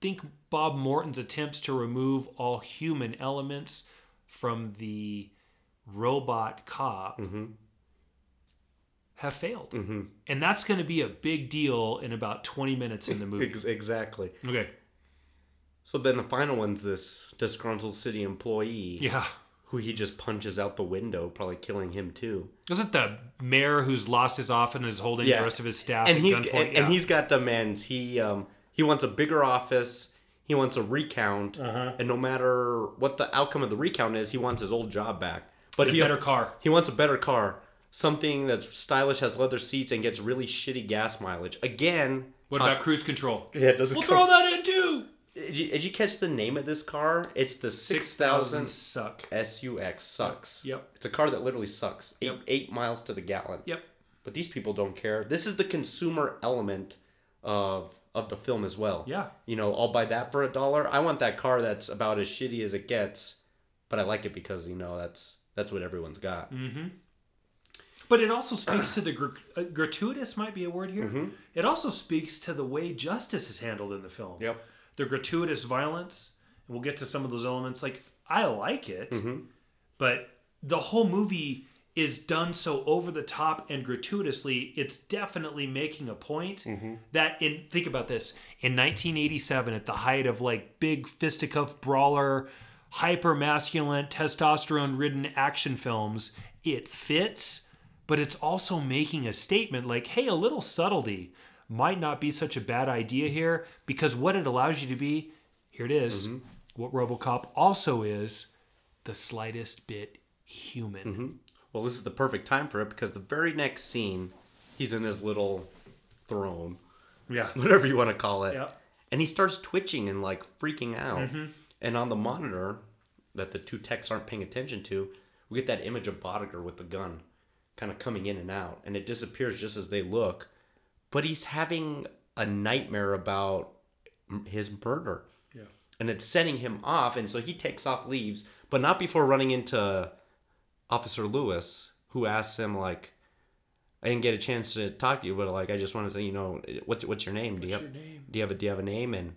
think Bob Morton's attempts to remove all human elements from the robot cop Mm-hmm. have failed. And that's going to be a big deal in about 20 minutes in the movie. Exactly. okay. So then the final one's this disgruntled city employee Yeah. Who he just punches out the window, probably killing him too. Is it the mayor who's lost his office and is holding the rest of his staff and at he's gunpoint? and, Yeah. and he's got demands. He um he wants a bigger office. He wants a recount, Uh-huh. and no matter what the outcome of the recount is, he wants his old job back. But a he better car. He wants a better car, something that's stylish, has leather seats, and gets really shitty gas mileage. Again, What con- about cruise control? Yeah, it doesn't We'll come- throw that in too. Did you, did you catch the name of this car? It's the six Six thousand thousand suck. SUX sucks. Yep. It's a car that literally sucks. Eight Yep. eight miles to the gallon. Yep. But these people don't care. This is the consumer element of of the film as well. Yeah. You know, I'll buy that for a dollar. I want that car that's about as shitty as it gets, but I like it because you know that's that's what everyone's got. Mm. But it also speaks to the gr- uh, gratuitous might be a word here. Mm-hmm. It also speaks to the way justice is handled in the film. Yep. The gratuitous violence, and we'll get to some of those elements. Like I like it, Mm-hmm. but the whole movie is done so over the top and gratuitously. It's definitely making a point Mm-hmm. that in think about this in 1987 at the height of like big fisticuff brawler, hyper masculine, testosterone ridden action films. It fits but it's also making a statement like, hey, a little subtlety might not be such a bad idea here because what it allows you to be, here it is, mm-hmm. what Robocop also is, the slightest bit human. Mm-hmm. Well, this is the perfect time for it because the very next scene, he's in his little throne, Yeah. whatever you want to call it, Yeah. and he starts twitching and like freaking out. Mm-hmm. And on the monitor that the two techs aren't paying attention to, we get that image of Boddicker with the gun kind of coming in and out, and it disappears just as they look. But he's having a nightmare about his murder. Yeah. and it's setting him off and so he takes off leaves but not before running into officer lewis who asks him like i didn't get a chance to talk to you but like i just wanted to say, you know what's what's your name do you have your name? do you have a do you have a name and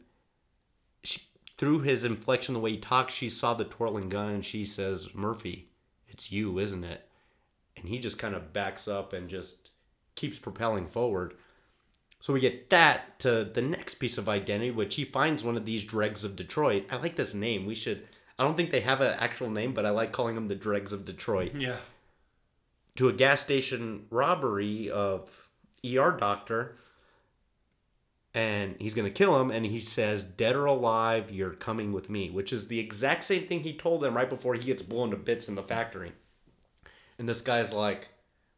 she through his inflection the way he talks she saw the twirling gun and she says murphy it's you isn't it and he just kind of backs up and just keeps propelling forward so we get that to the next piece of identity, which he finds one of these dregs of Detroit. I like this name. We should. I don't think they have an actual name, but I like calling them the dregs of Detroit. Yeah. To a gas station robbery of ER doctor, and he's gonna kill him. And he says, "Dead or alive, you're coming with me," which is the exact same thing he told them right before he gets blown to bits in the factory. And this guy's like,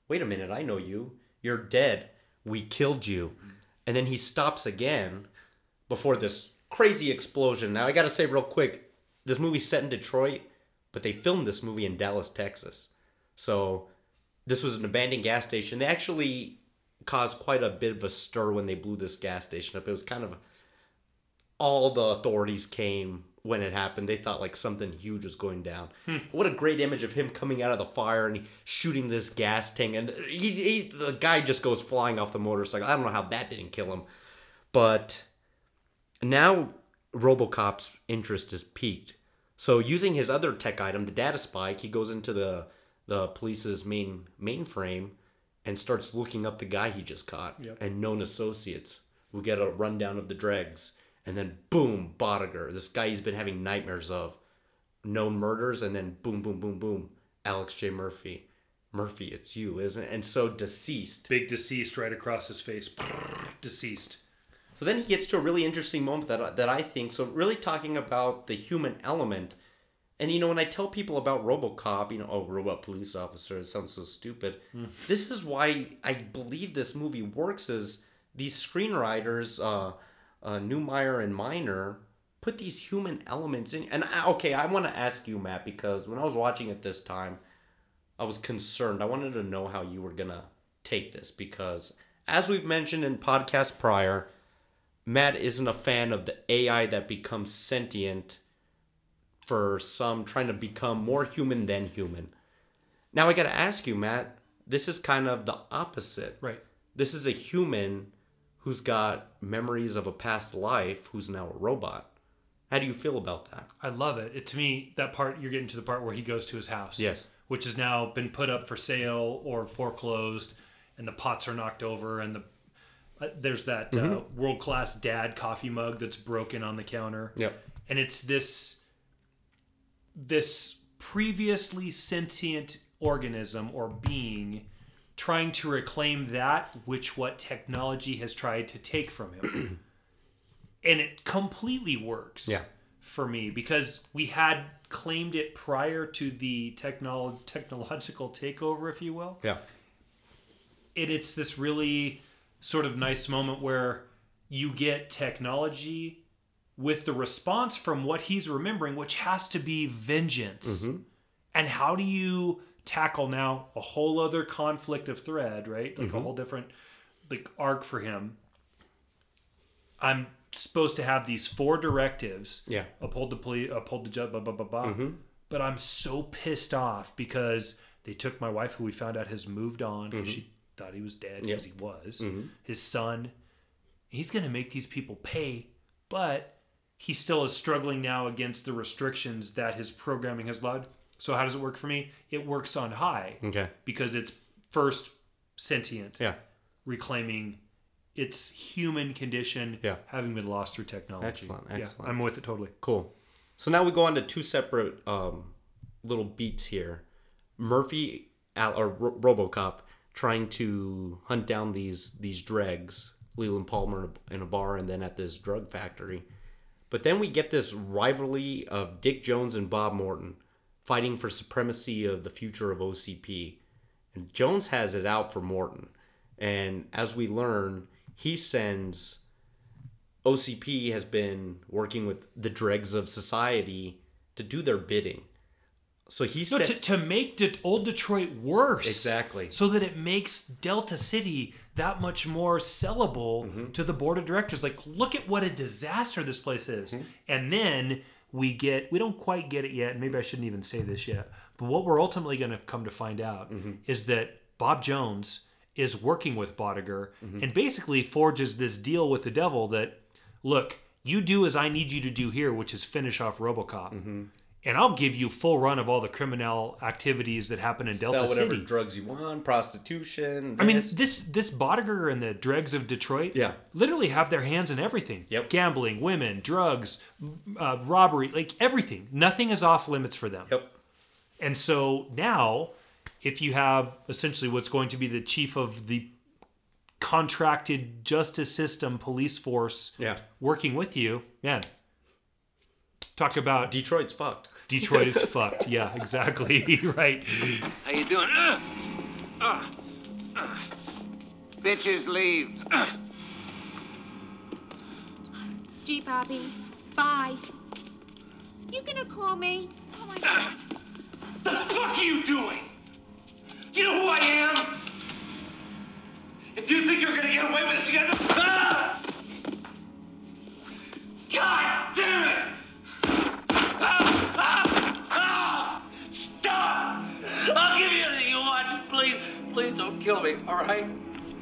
wait a minute, I know you. You're dead. We killed you. And then he stops again before this crazy explosion. Now, I got to say real quick this movie's set in Detroit, but they filmed this movie in Dallas, Texas. So this was an abandoned gas station. They actually caused quite a bit of a stir when they blew this gas station up. It was kind of all the authorities came when it happened. They thought like something huge was going down. Hmm. What a great image of him coming out of the fire and shooting this gas tank, and he, he the guy just goes flying off the motorcycle. I don't know how that didn't kill him, but now RoboCop's interest is peaked. So using his other tech item, the data spike, he goes into the the police's main mainframe and starts looking up the guy he just caught Yep. and known associates. We get a rundown of the dregs, and then boom, Boddicker, this guy he's been having nightmares of, known murders, and then boom, boom, boom, boom, Alex J. Murphy. Murphy, it's you, isn't it? And so deceased. Big deceased right across his face. deceased. So then he gets to a really interesting moment that that I think. So really talking about the human element, and you know when I tell people about RoboCop, you know, oh, robot police officer, it sounds so stupid. This is why I believe this movie works. Is these screenwriters, uh, uh, Neumeier and Miner, put these human elements in. And I- okay, I want to ask you, Matt, because when I was watching it this time, I was concerned. I wanted to know how you were gonna take this because, as we've mentioned in podcast prior, Matt isn't a fan of the AI that becomes sentient for some trying to become more human than human. Now I got to ask you, Matt, this is kind of the opposite. Right. This is a human who's got memories of a past life who's now a robot. How do you feel about that? I love it. It to me that part you're getting to the part where he goes to his house. Yes. Which has now been put up for sale or foreclosed, and the pots are knocked over, and the uh, there's that uh, Mm-hmm. world class dad coffee mug that's broken on the counter. Yep. And it's this this previously sentient organism or being trying to reclaim that which what technology has tried to take from him. and it completely works Yeah. for me because we had claimed it prior to the technol- technological takeover if you will Yeah. and it's this really sort of nice moment where you get technology with the response from what he's remembering which has to be vengeance mm-hmm. and how do you tackle now a whole other conflict of thread right? Like a mm-hmm. whole different like arc for him. I'm supposed to have these four directives Yeah. uphold the police uphold the judge blah blah blah blah. Mm-hmm. But i'm so pissed off because they took my wife who we found out has moved on because she mm-hmm. thought he was dead because he was. His son he's going to make these people pay but he still is struggling now against the restrictions that his programming has allowed so how does it work for me it works on high Okay. because it's first sentient Yeah. reclaiming its human condition Yeah. having been lost through technology Excellent, Yeah, excellent. i'm with it totally Cool. So now we go on to two separate um, little beats here. Murphy Al, or Ro- RoboCop trying to hunt down these these dregs, Leland Palmer in a bar, and then at this drug factory. But then we get this rivalry of Dick Jones and Bob Morton fighting for supremacy of the future of OCP. And Jones has it out for Morton. And as we learn, he sends OCP has been working with the dregs of society to do their bidding. So he No, said to, to make De- old Detroit worse. Exactly. So that it makes Delta City that much more sellable Mm-hmm. to the board of directors. Like, look at what a disaster this place is. Mm-hmm. And then we get, we don't quite get it yet. And maybe I shouldn't even say this yet. But what we're ultimately going to come to find out Mm-hmm. is that Bob Jones is working with Boddicker Mm-hmm. and basically forges this deal with the devil that, look, you do as I need you to do here, which is finish off Robocop. Mm-hmm. And I'll give you full run of all the criminal activities that happen in Delta sell whatever City. drugs you want, prostitution. I mean, this. this this Boddicker and the dregs of Detroit, Yeah. literally have their hands in everything. Yep. Gambling, women, drugs, uh, robbery, like everything. Nothing is off limits for them. Yep. And so now, if you have essentially what's going to be the chief of the contracted justice system police force Yeah. working with you, man, talk about Detroit's fucked. Detroit is fucked. Yeah, exactly. right. How you doing? Uh, uh, uh. Bitches leave. Gee, Bobby. Bye. You gonna call me? Oh my god. The fuck are you doing?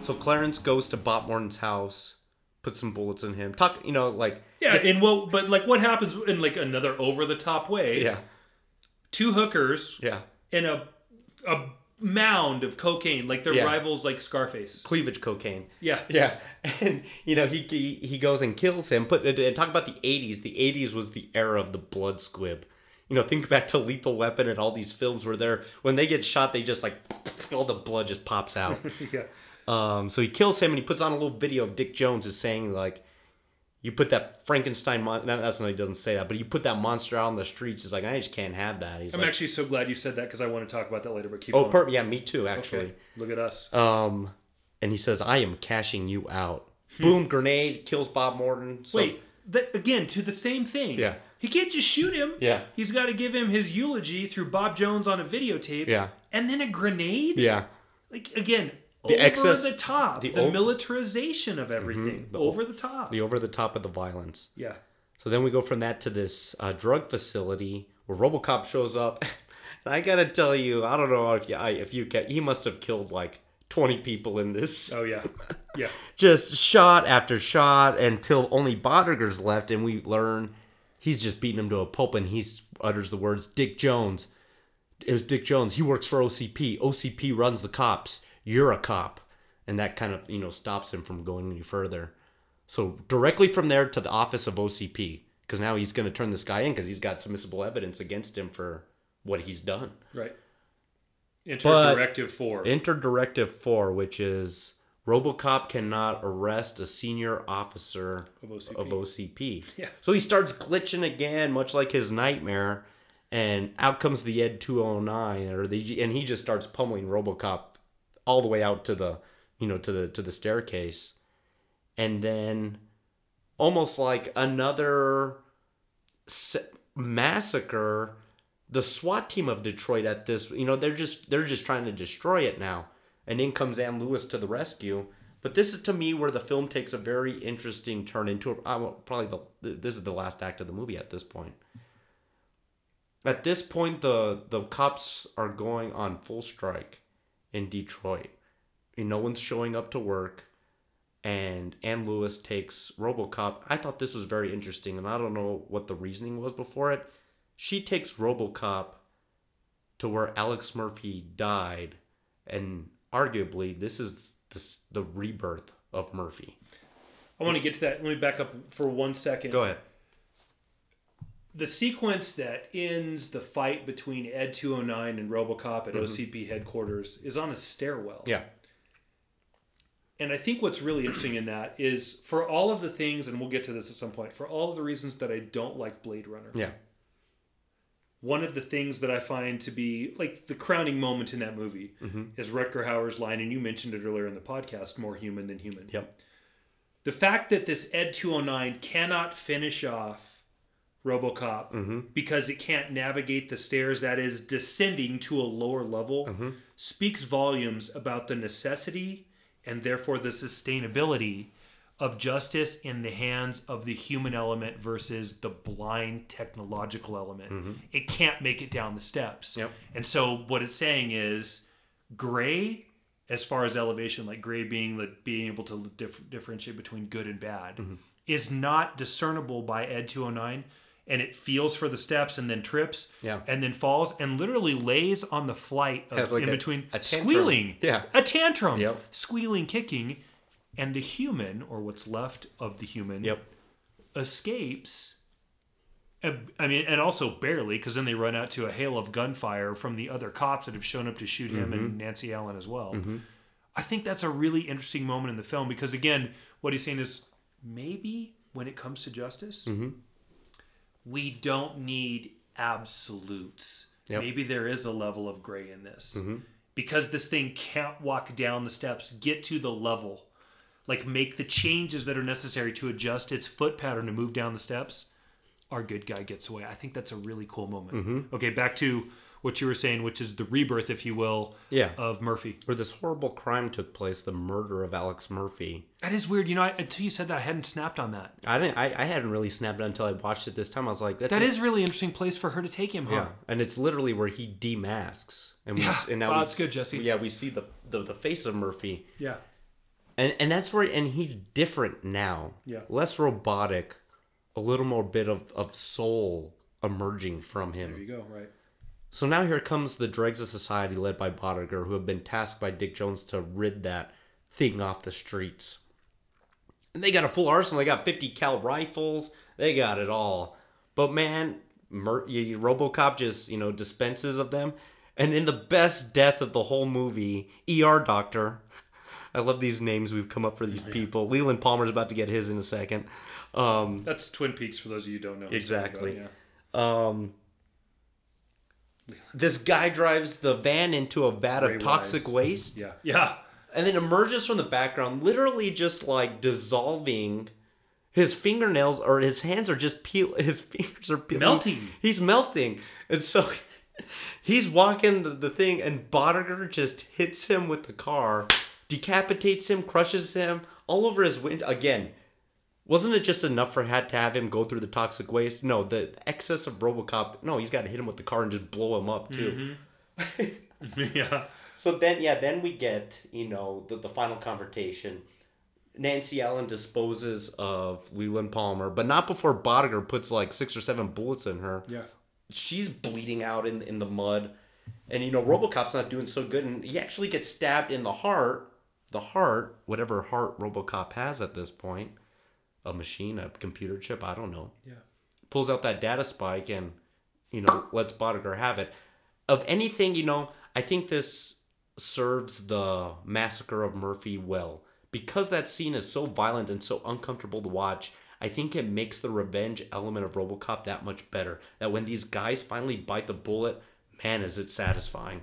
So Clarence goes to Bob Morton's house, puts some bullets in him. Talk, you know, like Yeah, and what? But like, what happens in like another over the top way? yeah, two hookers yeah, and a a mound of cocaine, like their Yeah. rivals, like Scarface. cleavage cocaine. Yeah, Yeah, and you know he he, he goes and kills him. Put and talk about the '80s. The '80s was the era of the blood squib. You know, think back to Lethal Weapon and all these films where they're when they get shot, they just like all the blood just pops out. yeah. Um, so he kills him and he puts on a little video of Dick Jones is saying like, "You put that Frankenstein mon- no, that's not he doesn't say that, but you put that monster out on the streets." He's like, "I just can't have that." He's I'm like, actually so glad you said that because I want to talk about that later. But keep "Oh, per- yeah, me too, actually." Okay, look at us. Um, and he says, "I am cashing you out." Boom! Grenade kills Bob Morton. So, Wait, that, again to the same thing. Yeah. He can't just shoot him. Yeah. He's got to give him his eulogy through Bob Jones on a videotape. Yeah. And then a grenade. yeah, Like again, The over excess- the top, the the, o- militarization of everything, the over the top. the over the top of the violence. yeah. So then we go from that to this uh, drug facility where RoboCop shows up. and I gotta tell you, I don't know if you, I, if you ca he must have killed like twenty people in this. Oh yeah. Yeah. Just shot after shot until only Boddicker's left, and we learn he's just beating him to a pulp, and he utters the words "Dick Jones." It was Dick Jones. He works for OCP. OCP runs the cops. You're a cop, and that kind of you know stops him from going any further. So directly from there to the office of OCP, because now he's going to turn this guy in because he's got submissible evidence against him for what he's done. Right. Enter But- Directive Four. Enter Directive 4, which is Robocop cannot arrest a senior officer Of OCP. of OCP. Yeah. So he starts glitching again, much like his nightmare, and out comes the Ed 209, or the and he just starts pummeling Robocop all the way out to the you know to the to the staircase, and then almost like another massacre the SWAT team of Detroit at this, you know, they're just they're just trying to destroy it now. And in comes Ann Lewis to the rescue. But this is to me where the film takes a very interesting turn into a, probably the this is the last act of the movie at this point. At this point, the the cops are going on full strike in Detroit. And no one's showing up to work and Ann Lewis takes RoboCop. I thought this was very interesting, and I don't know what the reasoning was before it. She takes RoboCop to where Alex Murphy died, and arguably this is this, the rebirth of Murphy. I want to get to that. Let me back up for one second. Go ahead. The sequence that ends the fight between Ed 209 and RoboCop at Mm-hmm. OCP headquarters is on a stairwell. Yeah. And I think what's really interesting in that is for all of the things, and we'll get to this at some point, for all of the reasons that I don't like Blade Runner, Yeah. one of the things that I find to be like the crowning moment in that movie Mm-hmm. is Rutger Hauer's line, and you mentioned it earlier in the podcast more human than human. Yep. The fact that this Ed 209 cannot finish off Robocop Mm-hmm. because it can't navigate the stairs that is descending to a lower level Mm-hmm. speaks volumes about the necessity and therefore the sustainability of justice in the hands of the human element versus the blind technological element. It can't make it down the steps. Mm-hmm. Yep. And so what it's saying is gray as far as elevation like gray being the being able to dif- differentiate between good and bad Mm-hmm. is not discernible by ed 209 and it feels for the steps and then trips Yeah. and then falls and literally lays on the flight of like in a- between a squealing Yeah. a tantrum Yep. squealing kicking and the human or what's left of the human Yep. escapes uh, I mean, and also barely, because then they run out to a hail of gunfire from the other cops that have shown up to shoot him and mm-hmm. Nancy Allen as well. Mm-hmm. I think that's a really interesting moment in the film because, again, what he's saying is maybe when it comes to justice, mm-hmm. We don't need absolutes. Yep. Maybe there is a level of gray in this mm-hmm. because this thing can't walk down the steps, get to the level, like make the changes that are necessary to adjust its foot pattern to move down the steps. Our good guy gets away. I think that's a really cool moment. Mm-hmm. Okay, back to what you were saying, which is the rebirth, if you will, Yeah. of Murphy. Where this horrible crime took place, the murder of Alex Murphy. That is weird. You know, I, until you said that, I hadn't snapped on that. I didn't. I, I hadn't really snapped it until I watched it this time. I was like, "That's That a- is really interesting place for her to take him, huh? Yeah, and it's literally where he demasks, and we Yeah. and now Wow, that's good, Jesse. Yeah, we see the, the the face of Murphy, Yeah. and and that's where and he's different now. Yeah. less robotic, a little more bit of of soul emerging from him. There you go. Right. So now here comes the dregs of society led by Boddicker, who have been tasked by Dick Jones to rid that thing off the streets. And they got a full arsenal. They got 50 cal rifles. They got it all. But man, y- RoboCop just, you know, dispenses of them. And in the best death of the whole movie, ER Doctor. I love these names we've come up for these people. Leland Palmer's about to get his in a second. Um, That's Twin Peaks for those of you who don't know. Exactly. Yeah. um, this guy drives the van into a vat Ray of toxic Wise. waste Yeah. Yeah. and then emerges from the background, literally just like dissolving. His fingernails or his hands are just peel. His fingers are peeling. Melting. He's melting, and so he's walking the, the thing, and Boddicker just hits him with the car, decapitates him, crushes him all over his window. Again, wasn't it just enough for had to have him go through the toxic waste? No, the excess of RoboCop. No, he's got to hit him with the car and just blow him up too. Mm-hmm. yeah. So then, yeah, then we get you know the, the final confrontation. Nancy Allen disposes of Leland Palmer, but not before Boddicker puts like six or seven bullets in her. Yeah. She's bleeding out in in the mud, and you know RoboCop's not doing so good, and he actually gets stabbed in the heart. The heart, whatever heart RoboCop has at this point, a machine, a computer chip, I don't know Yeah. pulls out that data spike and you know lets Boddicker have it. Of anything, you know, I think this serves the massacre of Murphy well because that scene is so violent and so uncomfortable to watch. I think it makes the revenge element of RoboCop that much better. That when these guys finally bite the bullet, man, is it satisfying!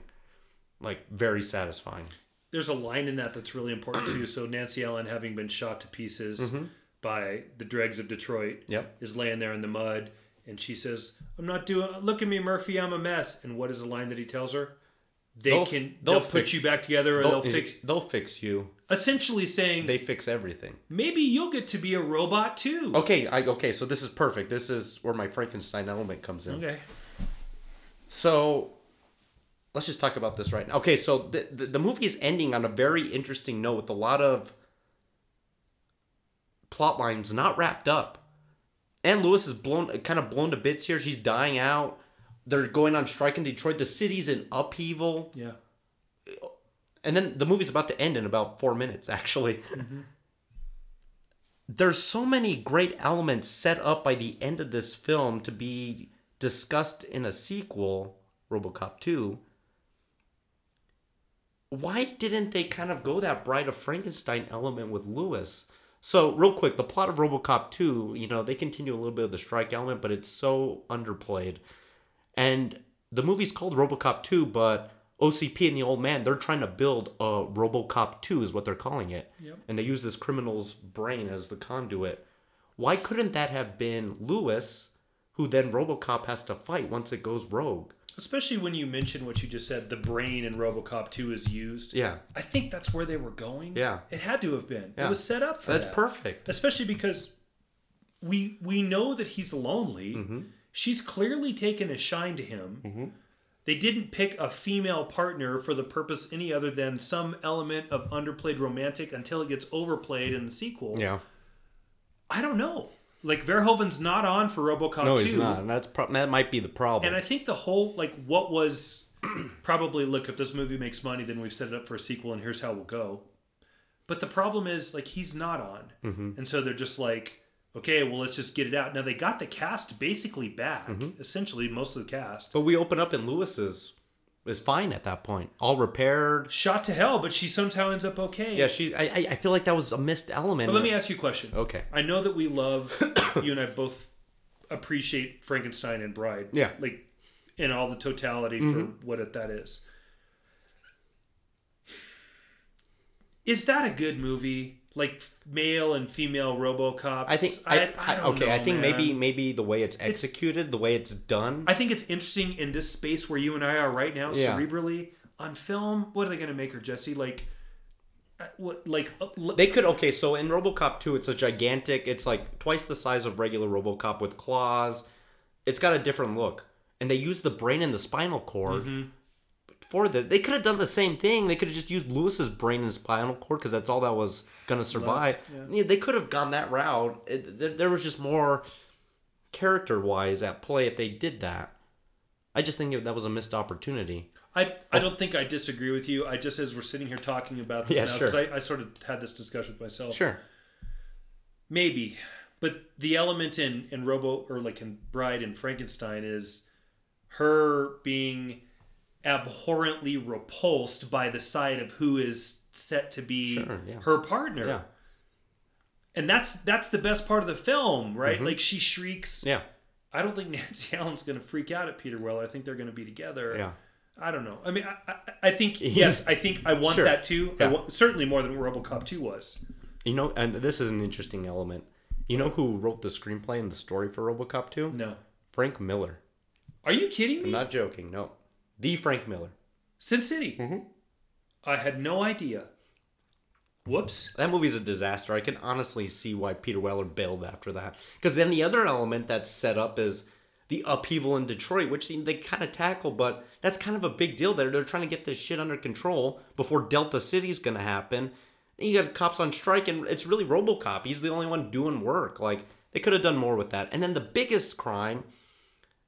Like very satisfying. There's a line in that that's really important too. So Nancy Allen, having been shot to pieces mm-hmm. By the dregs of Detroit. Yep. is laying there in the mud, and she says, "I'm not doing. Look at me, Murphy. I'm a mess." And what is the line that he tells her? They They'll- can. they'll They'll, put you back together, or they'll, They'll, fix. they'll fix you. Essentially saying, They fix everything. maybe you'll get to be a robot too. Okay, I okay, so this is perfect. This is where my Frankenstein element comes in. Okay. So let's just talk about this right now. Okay, so the, the, the movie is ending on a very interesting note with a lot of plot lines not wrapped up. Anne Lewis is blown kind of blown to bits here. She's dying out. They're going on strike in Detroit. The city's in upheaval. Yeah. And then the movie's about to end in about four minutes, actually. Mm-hmm. There's so many great elements set up by the end of this film to be discussed in a sequel, Robocop 2. why didn't they kind of go that Bride of Frankenstein element with Lewis? So, real quick, the plot of Robocop 2, you know, they continue a little bit of the strike element, but it's so underplayed. And the movie's called Robocop 2, but OCP and the old man, they're trying to build a Robocop 2, is what they're calling it. Yep. And they use this criminal's brain as the conduit. Why couldn't that have been Lewis, who then Robocop has to fight once it goes rogue? Especially when you mention what you just said, the brain in RoboCop 2 is used. Yeah. I think that's where they were going. Yeah. It had to have been. Yeah. It was set up for That's that. perfect. Especially because we we know that he's lonely. Mm-hmm. She's clearly taken a shine to him. They didn't pick a female partner for the purpose any other than some element of underplayed romantic until it gets overplayed in the sequel. Yeah. I don't know. Like Verhoeven's not on for RoboCop No, 2. he's not. And that's pro- that might be the problem. And I think the whole like what was probably look if this movie makes money, then we've set it up for a sequel, and here's how we'll go. But the problem is like he's not on, Mm-hmm. and so they're just like, okay, well let's just get it out. Now they got the cast basically back, Mm-hmm. essentially most of the cast. But we open up in Lewis's is fine at that point, all repaired. Shot to hell, but she somehow ends up okay. Yeah, she. I. I- feel like that was a missed element. But let me ask you a question. Okay. I know that we love you and I both appreciate Frankenstein and Bride. Yeah. Mm-hmm. Like in all the totality for what it, that is. Is that a good movie? Like male and female RoboCops? I think. I, I, don't okay. I think man. maybe maybe the way it's executed, the way it's done. I think it's interesting in this space where you and I are right now, Yeah. cerebrally on film. What are they going to make her, Jesse? Like, uh, what? Like, uh, l- they could. Okay, so in RoboCop 2, it's a gigantic. It's like twice the size of regular RoboCop with claws. It's got a different look, and they use the brain and the spinal cord. Mm-hmm. For the, they could have done the same thing. They could have just used Lewis's brain and spinal cord because that's all that was gonna survive. Yeah, they could have gone that route. It, there, there was just more character wise at play if they did that. I just think that was a missed opportunity. I, I don't think I disagree with you. I just as we're sitting here talking about this Yeah, now, sure. because I, I sort of had this discussion with myself. Sure. Maybe. But the element in, in Robo or like in Bride and Frankenstein is her being abhorrently repulsed by the sight of who is set to be Sure, yeah. her partner. Yeah. And that's that's the best part of the film, right? Like she shrieks. Mm-hmm. Yeah. I don't think Nancy Allen's going to freak out at Peter Weller. I think they're going to be together. Yeah. I don't know. I mean, I, I, I think yes, I think I want Sure. that too. I Yeah. want, certainly more than RoboCop two was. You know, and this is an interesting element. You know who wrote the screenplay and the story for RoboCop 2? No, Frank Miller. are you kidding me? I'm not joking. No, the Frank Miller. Sin City. Mm-hmm. I had no idea. Whoops. That movie's a disaster. I can honestly see why Peter Weller bailed after that. Because then the other element that's set up is the upheaval in Detroit, which they kind of tackle, but that's kind of a big deal. They're, they're trying to get this shit under control before Delta City's going to happen. And you got cops on strike, and it's really Robocop. He's the only one doing work. Like, they could have done more with that. And then the biggest crime,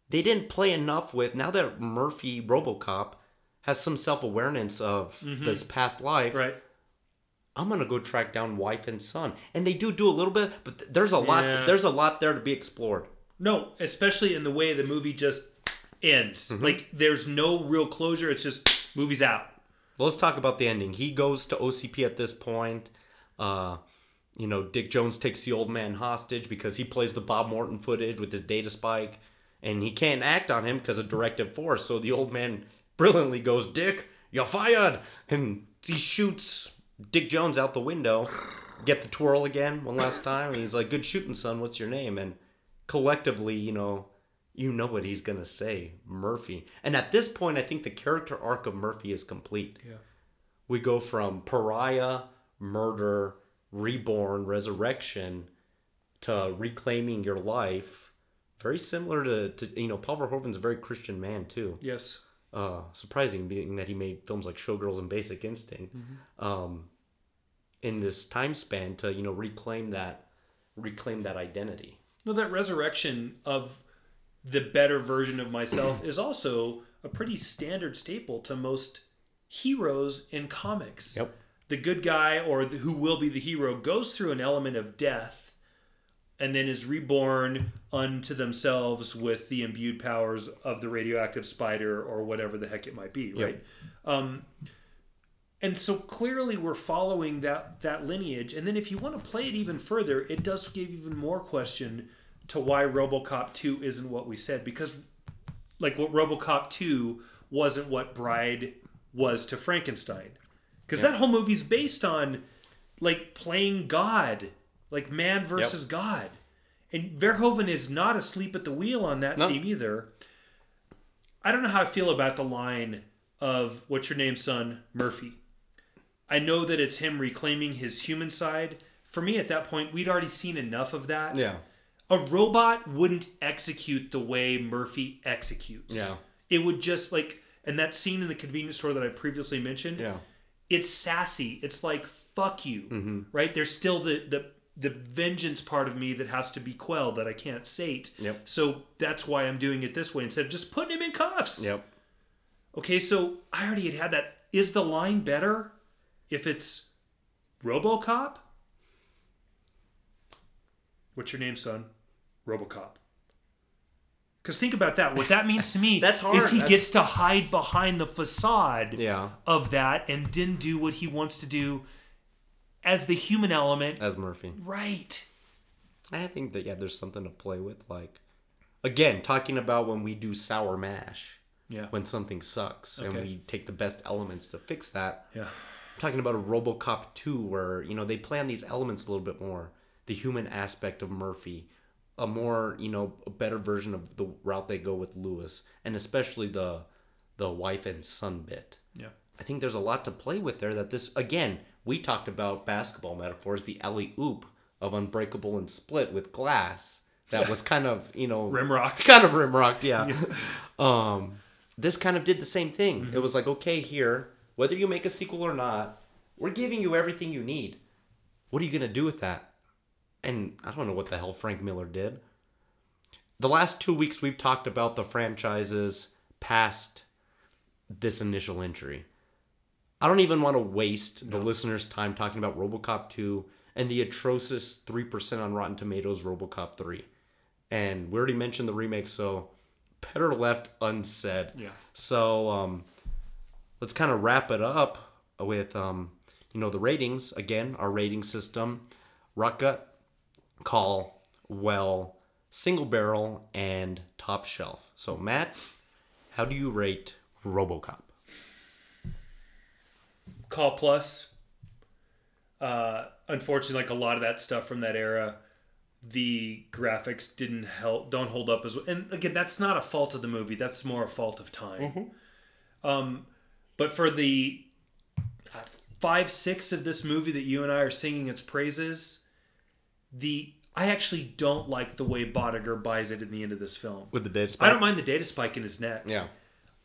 they didn't play enough with, now that Murphy, Robocop, has some self awareness of this past life. Right. I'm gonna go track down wife and son, and they do do a little bit, but there's a lot. Yeah. There's a lot there to be explored. No, especially in the way the movie just ends. Mm-hmm. Like there's no real closure. It's just movies out. Let's talk about the ending. He goes to OCP at this point. Uh, you know, Dick Jones takes the old man hostage because he plays the Bob Morton footage with his data spike, and he can't act on him because of directive force. So the old man brilliantly goes, "Dick, you're fired," and he shoots Dick Jones out the window. Get the twirl again one last time, and he's like, "Good shooting, son. What's your name?" And collectively, you know, you know what he's gonna say, Murphy. And at this point, I think the character arc of Murphy is complete. Yeah. We go from pariah, murder, reborn, resurrection, to reclaiming your life. Very similar to, to you know, Paul Verhoeven's a very Christian man too. Yes. Uh, surprising being that he made films like Showgirls and Basic Instinct. Um, in this time span to you know reclaim that, reclaim that identity. No, that resurrection of the better version of myself is also a pretty standard staple to most heroes in comics. Yep. The good guy or the, who will be the hero goes through an element of death and then is reborn unto themselves with the imbued powers of the radioactive spider or whatever the heck it might be, right? Um, and so clearly we're following that that lineage. And then if you want to play it even further, it does give even more question to why RoboCop 2 isn't what we said because like what RoboCop 2 wasn't what Bride was to Frankenstein. Cuz that whole movie's based on like playing God, like man versus God. And Verhoeven is not asleep at the wheel on that No. theme either. I don't know how I feel about the line of what's your name, son? Murphy. I know that it's him reclaiming his human side. For me, at that point, we'd already seen enough of that. Yeah. A robot wouldn't execute the way Murphy executes. Yeah. It would just like, and that scene in the convenience store that I previously mentioned, Yeah. it's sassy. It's like fuck you, Mm-hmm. right? There's still the the the vengeance part of me that has to be quelled that I can't sate. Yep. So that's why I'm doing it this way instead of just putting him in cuffs. Yep. Okay, so I already had had that. Is the line better if it's RoboCop? What's your name, son? RoboCop. Because think about that. What that means to me That's hard. is he That's- gets to hide behind the facade Yeah. of that and didn't do what he wants to do as the human element. As Murphy. right. I think that yeah, there's something to play with. Like again, talking about when we do sour mash, Yeah. when something sucks, and we take the best elements to fix that. Yeah. I'm talking about a RoboCop 2 where, you know, they play on these elements a little bit more. The human aspect of Murphy, a more, you know, a better version of the route they go with Lewis, and especially the the wife and son bit. Yeah. I think there's a lot to play with there that this again, we talked about basketball metaphors, the alley oop of Unbreakable and Split with glass. That was kind of, you know, Rimrocked. kind of rimrocked, yeah. um, this kind of did the same thing. Mm-hmm. It was like, okay, here, whether you make a sequel or not, we're giving you everything you need. What are you gonna do with that? And I don't know what the hell Frank Miller did. The last two weeks we've talked about the franchises past this initial entry. I don't even want to waste the listeners' time talking about RoboCop 2 and the atrocious 3% on Rotten Tomatoes RoboCop 3. And we already mentioned the remake, so better left unsaid. Yeah. So um, let's kind of wrap it up with um, you know the ratings again. Our rating system: Rock Gut, Call, Well, Single Barrel, and Top Shelf. So Matt, how do you rate RoboCop? Call Plus. Uh, unfortunately, like a lot of that stuff from that era, the graphics didn't help, don't hold up as well. And again, that's not a fault of the movie. That's more a fault of time. Um, but for the uh, five, six of this movie that you and I are singing its praises, the I actually don't like the way Boddicker buys it in the end of this film. With the data spike. I don't mind the data spike in his neck. Yeah.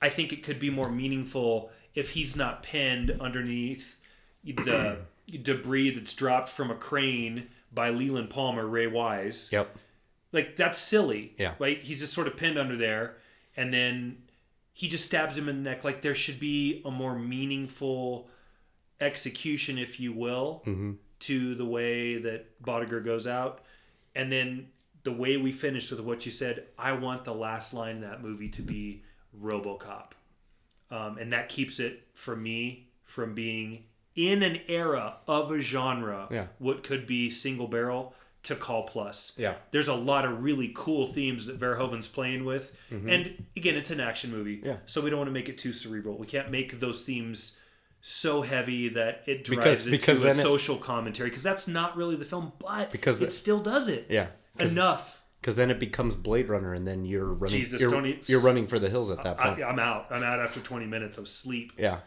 I think it could be more meaningful if he's not pinned underneath the debris that's dropped from a crane by Leland Palmer, Ray Wise. Yep. Like that's silly. Yeah. Right? He's just sort of pinned under there and then he just stabs him in the neck. Like there should be a more meaningful execution, if you will, mm-hmm. to the way that Boddicker goes out. And then the way we finish with what you said, I want the last line in that movie to be RoboCop. Um, and that keeps it for me from being in an era of a genre, Yeah. what could be single barrel to call plus. Yeah. There's a lot of really cool themes that Verhoeven's playing with. And again, it's an action movie. Mm-hmm. Yeah. So we don't want to make it too cerebral. We can't make those themes so heavy that it drives Because- into because a then it- social commentary because that's not really the film, but Because it the- still does it. Yeah. Enough. Because then it becomes Blade Runner, and then you're running. Jesus, you're, you're running for the hills at that point. I, I'm out. I'm out after 20 minutes of sleep. yeah.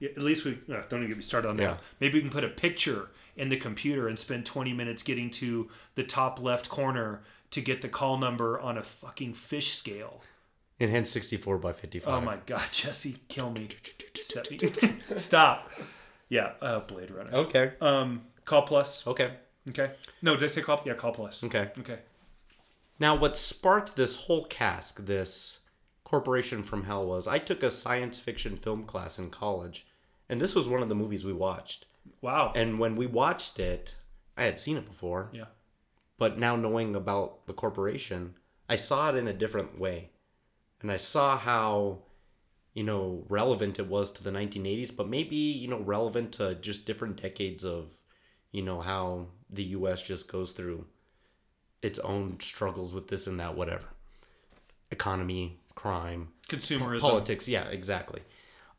Yeah, At least we uh, don't even get me started on that. Yeah. Maybe we can put a picture in the computer and spend 20 minutes getting to the top left corner to get the call number on a fucking fish scale. Enhanced 64 by 55. Oh my god, Jesse, kill me. Me. Stop. Yeah, uh, Blade Runner. Okay. Um, call plus. Okay. Okay. No, did I say call? Yeah, call plus. Okay. Okay. Now, what sparked this whole cask, this Corporation from Hell, was I took a science fiction film class in college, and this was one of the movies we watched. Wow. And when we watched it, I had seen it before, yeah. but now knowing about the corporation, I saw it in a different way. And I saw how you know relevant it was to the 1980s, but maybe you know relevant to just different decades of you know how the U.S. just goes through its own struggles with this and that, whatever, economy, crime, Consumerism, politics. Yeah, exactly.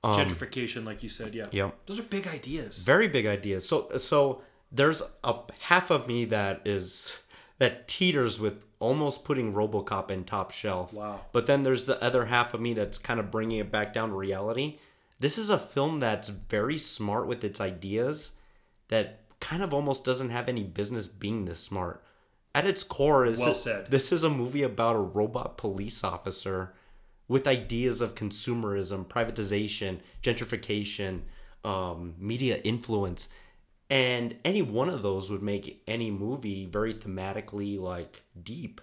Um, gentrification, like you said. Yeah. Yep. Those are big ideas. very big ideas. So so there's a half of me that is that teeters with almost putting RoboCop in top shelf. Wow. But then there's the other half of me that's kind of bringing it back down to reality. This is a film that's very smart with its ideas that kind of almost doesn't have any business being this smart. At its core is Well said. this is a movie about a robot police officer with ideas of consumerism, privatization, gentrification, um, media influence. And any one of those would make any movie very thematically like deep.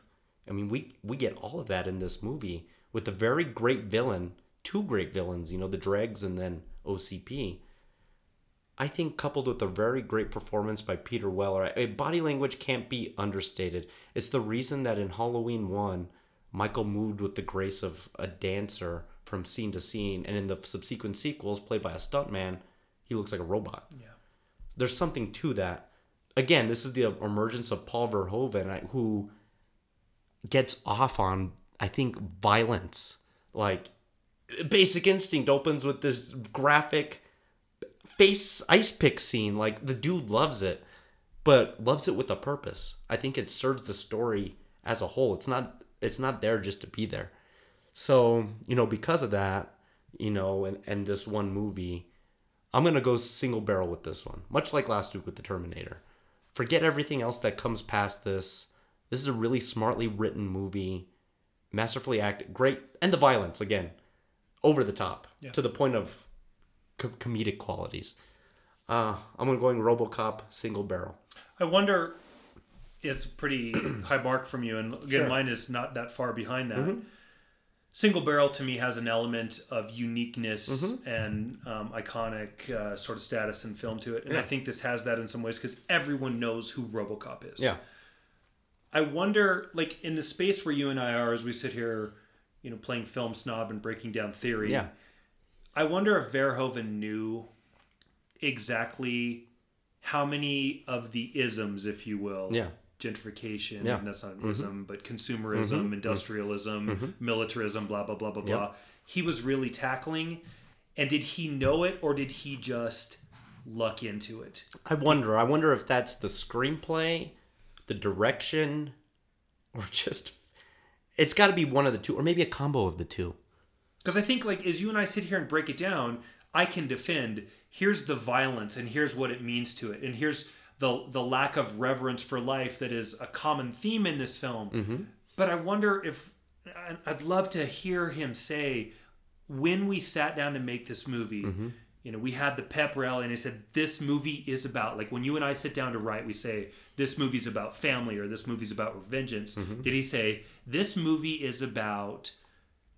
I mean, we we get all of that in this movie with a very great villain, two great villains, you know, the Dregs and then OCP. I think coupled with a very great performance by Peter Weller, I- body language can't be understated. It's the reason that in Halloween 1, Michael moved with the grace of a dancer from scene to scene, and in the subsequent sequels, played by a stuntman, he looks like a robot. Yeah. There's something to that. Again, this is the emergence of Paul Verhoeven, who gets off on, I think, violence. Like, Basic Instinct opens with this graphic face ice pick scene. Like the dude loves it, but loves it with a purpose. I think it serves the story as a whole. It's not it's not there just to be there. So, you know, because of that, you know, and, and this one movie, I'm gonna go single barrel with this one. Much like last week with the Terminator. Forget everything else that comes past this. This is a really smartly written movie, masterfully acted, great, and the violence again, over the top to the point of co- comedic qualities. Uh, I'm going RoboCop single barrel. I wonder. It's pretty high mark from you, and again, mine is not that far behind that. Single barrel to me has an element of uniqueness and um, iconic uh, sort of status and film to it, and I think this has that in some ways because everyone knows who RoboCop is. Yeah, I wonder, like in the space where you and I are, as we sit here, you know, playing film snob and breaking down theory. yeah, I wonder if Verhoeven knew exactly how many of the isms, if you will, Yeah. gentrification, Yeah. Mm-hmm. that's not an ism, but mm-hmm. consumerism, mm-hmm. industrialism, militarism, blah blah blah blah blah. He was really tackling, and did he know it or did he just luck into it? I wonder. I wonder if that's the screenplay, the direction, or just. It's got to be one of the two, or maybe a combo of the two. Because I think, like, as you and I sit here and break it down, I can defend. Here's the violence, and here's what it means to it, and here's the the lack of reverence for life that is a common theme in this film. Mm-hmm. But I wonder if I'd love to hear him say when we sat down to make this movie. Mm-hmm. You know, we had the pep rally, and he said, "This movie is about like when you and I sit down to write, we say this movie's about family or this movie's about vengeance." Mm-hmm. Did he say this movie is about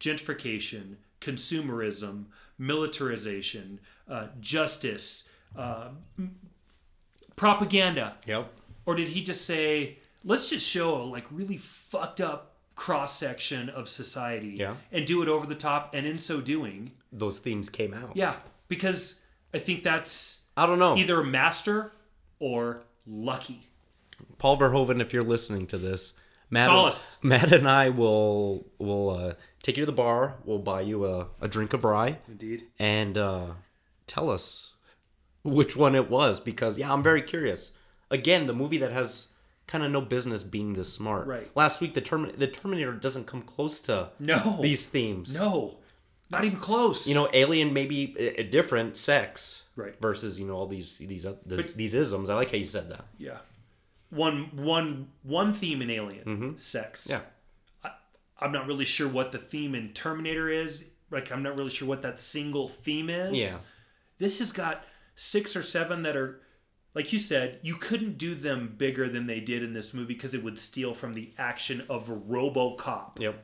gentrification, consumerism, militarization, uh, justice, uh, propaganda? Yep. Or did he just say, let's just show a like really fucked up cross section of society Yeah. and do it over the top? And in so doing, Those themes came out. yeah, because I think that's I don't know. either master or lucky. Paul Verhoeven, if you're listening to this, Matt, Call us. Matt and I will will uh, take you to the bar. We'll buy you a, a drink of rye. Indeed. And uh, tell us which one it was because yeah, I'm very curious. Again, the movie that has kind of no business being this smart. Right. Last week, the Termin- the Terminator doesn't come close to No. these themes. No, not even close. You know, Alien may be a, a different sex. Right. Versus you know all these these uh, this, these isms. I like how you said that. yeah. One, one, one theme in Alien, sex. Mm-hmm. Yeah. I'm not really sure what the theme in Terminator is. Like, I'm not really sure what that single theme is. Yeah. This has got six or seven that are, like you said, you couldn't do them bigger than they did in this movie because it would steal from the action of RoboCop. Yep.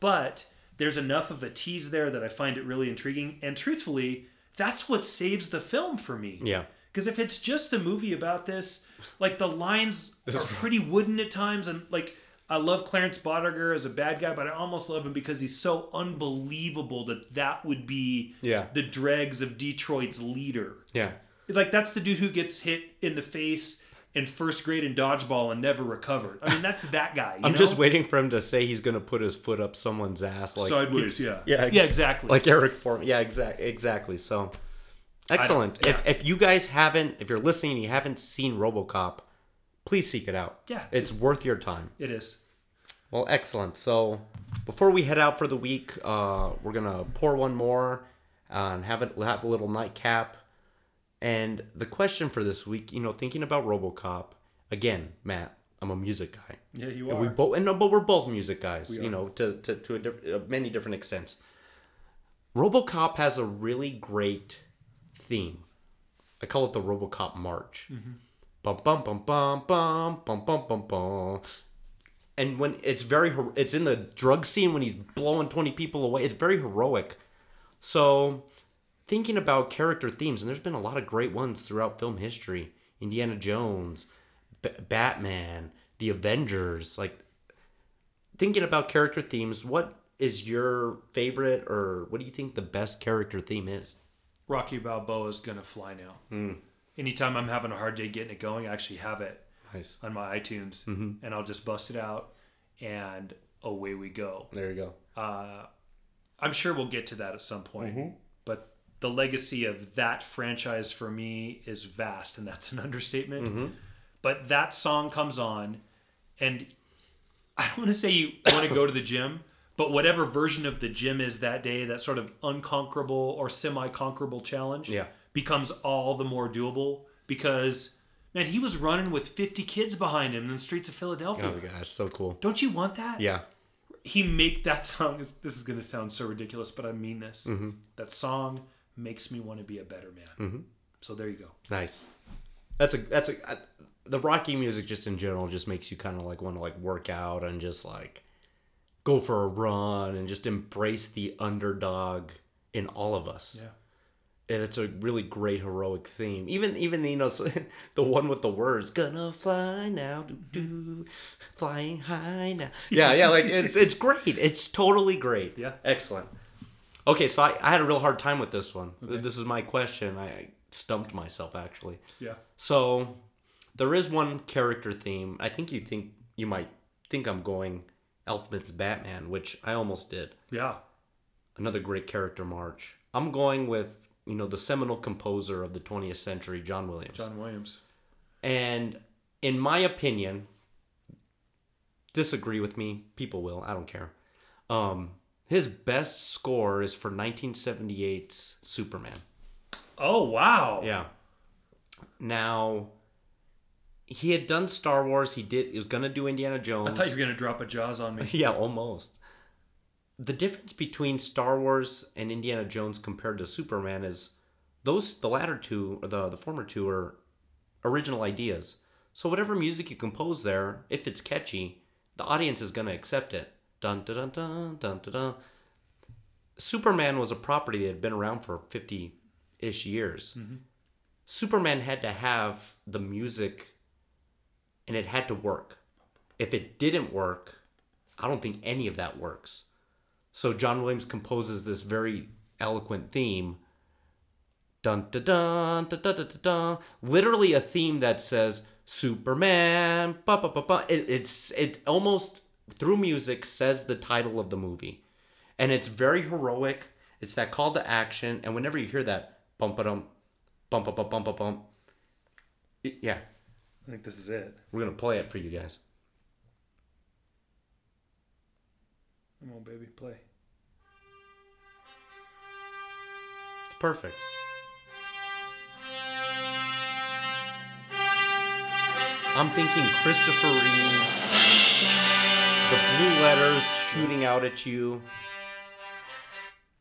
But there's enough of a tease there that I find it really intriguing. And truthfully, that's what saves the film for me. Yeah. Because if it's just a movie about this, like the lines are pretty wooden at times, and like I love Clarence Boddicker as a bad guy, but I almost love him because he's so unbelievable that that would be Yeah. the dregs of Detroit's leader. Yeah. Like that's the dude who gets hit in the face in first grade in dodgeball and never recovered. I mean, that's that guy. you I'm know? just waiting for him to say he's gonna put his foot up someone's ass, like sideways. Yeah, Yeah, ex- yeah, exactly. like Eric Forman. Yeah, exactly, exactly. So excellent. yeah. If if you guys haven't, if you're listening, and you haven't seen RoboCop, please seek it out. Yeah. it's worth your time. it is. Well, excellent. So before we head out for the week, uh, we're gonna pour one more uh, and have it have a little nightcap. And the question for this week, you know, thinking about RoboCop again, Matt. I'm a music guy. Yeah, you And we are. both, and no, but we're both music guys. We You are. know, to to, to a diff- uh, many different extents. RoboCop has a really great theme. I call it the RoboCop March. Mm-hmm. Bum bum bum bum bum bum bum bum bum. And when it's very, it's in the drug scene when he's blowing twenty people away. It's very heroic. So, thinking about character themes, and there's been a lot of great ones throughout film history. Indiana Jones, B- Batman, The Avengers. Like thinking about character themes, what is your favorite, or what do you think the best character theme is? Rocky Balboa is gonna fly now. Hmm. Anytime I'm having a hard day getting it going, I actually have it Nice. on my iTunes, Mm-hmm. and I'll just bust it out, and away we go. There you go. Uh, I'm sure we'll get to that at some point, Mm-hmm. but the legacy of that franchise for me is vast, and that's an understatement. Mm-hmm. But that song comes on, and I don't want to say you want to go to the gym, but whatever version of the gym is that day, that sort of unconquerable or semi-conquerable challenge, Yeah. Becomes all the more doable because man, he was running with 50 kids behind him in the streets of Philadelphia. Oh my gosh, so cool. Don't you want that? Yeah. he make that song this is gonna sound so ridiculous but i mean this Mm-hmm. that song makes me want to be a better man so there you go Nice. That's a that's a I, the Rocky music just in general just makes you kind of like want to like work out and just like go for a run and just embrace the underdog in all of us. yeah And it's a really great heroic theme. Even even you know the one with the words "gonna fly now, doo doo, mm-hmm. flying high now." Yeah, yeah, like it's it's great. It's totally great. Yeah. excellent. Okay, so I, I had a real hard time with this one. This is my question. I stumped myself actually. yeah So there is one character theme. I think you think you might think I'm going Elfman's Batman, which I almost did. yeah Another great character march. I'm going with you know the seminal composer of the 20th century, John Williams. john williams And in my opinion, disagree with me. People will. I don't care. Um, his best score is for 1978's Superman. oh wow Yeah. Now, he had done Star Wars. He did. He was gonna do Indiana Jones. i thought you were gonna drop a jaws on me yeah, almost. The difference between Star Wars and Indiana Jones compared to Superman is those the latter two, or the the former two, are original ideas. So whatever music you compose there, if it's catchy, the audience is gonna accept it. Dun dun dun dun dun dun. dun. Superman was a property that had been around for fifty ish years. Mm-hmm. Superman had to have the music, and it had to work. If it didn't work, I don't think any of that works. So John Williams composes this very eloquent theme. Dun dun dun dun dun dun dun. dun. Literally a theme that says Superman. Ba, ba, ba, ba. It, it's it almost through music says the title of the movie, and it's very heroic. It's that call to action, and whenever you hear that bump a dum, bump a bump bump bump bump, yeah, i think this is it we're gonna play it for you guys. come on baby play perfect. I'm thinking Christopher Reeves, the blue letters shooting out at you.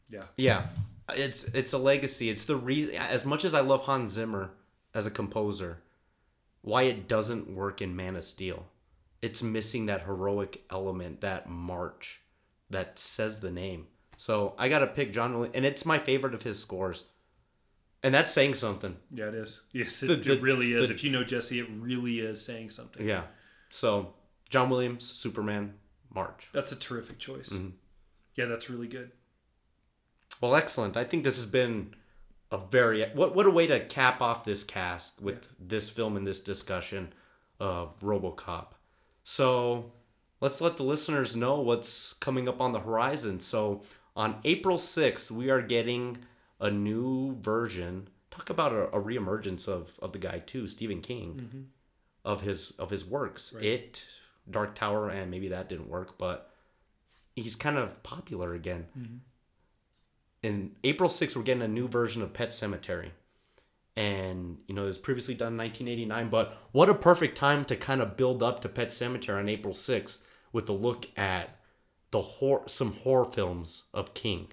yeah Yeah, it's it's a legacy. It's the reason. As much as I love Hans Zimmer as a composer, why it doesn't work in Man of Steel, it's missing that heroic element, that march, that says the name. So I gotta pick John, Williams, and it's my favorite of his scores, and that's saying something. yeah it is yes it, The- the- it really is the- if you know jesse it really is saying something Yeah. So John Williams, Superman, March. That's a terrific choice. Mm-hmm. Yeah, that's really good. Well, excellent. I think this has been a very what what a way to cap off this cast with this film and this discussion of RoboCop. So, let's let the listeners know what's coming up on the horizon. So, on April 6th, we are getting a new version. Talk about a, a reemergence of of the guy too, Stephen King. Mm-hmm. Of his of his works. It Dark Tower and maybe that didn't work, but he's kind of popular again mm-hmm. in April 6th, we're getting a new version of Pet Sematary. And, you know, it was previously done in 1989, but what a perfect time to kind of build up to Pet Sematary on April 6th with a look at the hor- some horror films of King.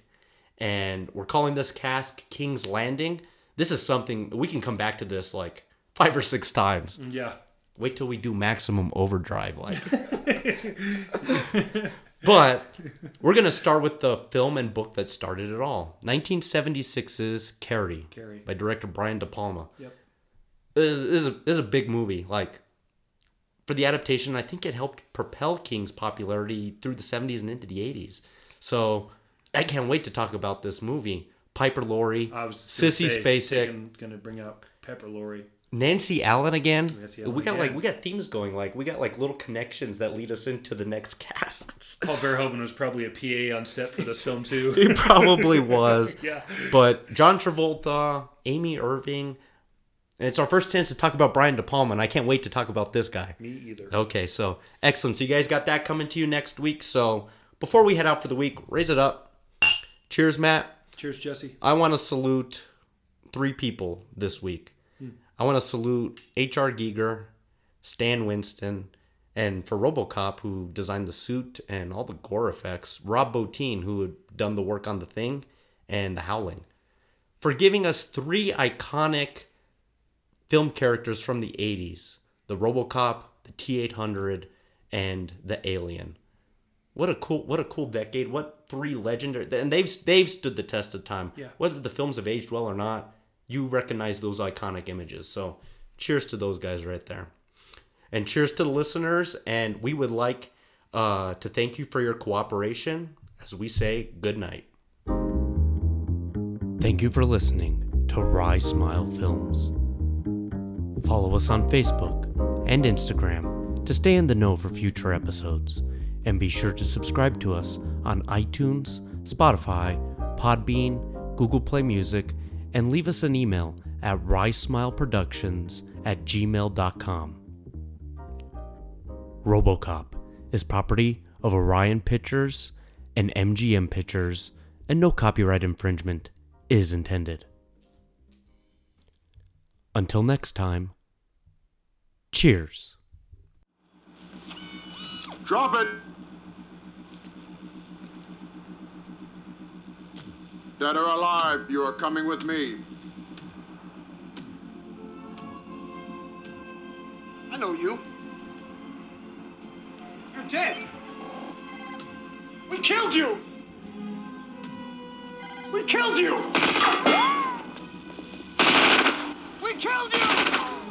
And we're calling this cast King's Landing. This is something we can come back to this like five or six times. Yeah. Wait till we do maximum overdrive like. but we're to start with the film and book that started it all. 1976's Carrie, Carrie. by director Brian De Palma. Yep. This is a, this is a big movie. Like for the adaptation, I think it helped propel King's popularity through the 70s and into the 80s. So I can't wait to talk about this movie. Piper Laurie, I was Sissy say, Spacek, taking- gonna bring up Pepper Laurie. Nancy Allen again. Nancy Allen we got like we got themes going. Like we got like little connections that lead us into the next casts. Paul Verhoeven was probably a PA on set for this film too. he probably was. Yeah. But John Travolta, Amy Irving, and it's our first chance to talk about Brian De Palma, and I can't wait to talk about this guy. Me either. Okay, so excellent. So you guys got that coming to you next week. So before we head out for the week, raise it up. Cheers, Matt. Cheers, Jesse. I want to salute three people this week. Hmm. I want to salute H.R. Giger, Stan Winston, and for RoboCop, who designed the suit and all the gore effects, Rob Bottin, who had done the work on The Thing and The Howling, for giving us three iconic film characters from the 80s the RoboCop, the T 800, and the Alien. What a cool, what a cool decade! What three legendary, and they've they've stood the test of time. Yeah. Whether the films have aged well or not, you recognize those iconic images. So, cheers to those guys right there, and cheers to the listeners. And we would like uh, to thank you for your cooperation as we say good night. Thank you for listening to Rye Smile Films. Follow us on Facebook and Instagram to stay in the know for future episodes. And be sure to subscribe to us on iTunes, Spotify, Podbean, Google Play Music, and leave us an email at rysmileproductions at gmail.com. Robocop is property of Orion Pictures and MGM Pictures, and no copyright infringement is intended. Until next time, Cheers. Drop it. Dead or alive, you are coming with me. I know you. You're dead. We killed you! We killed you! We killed you!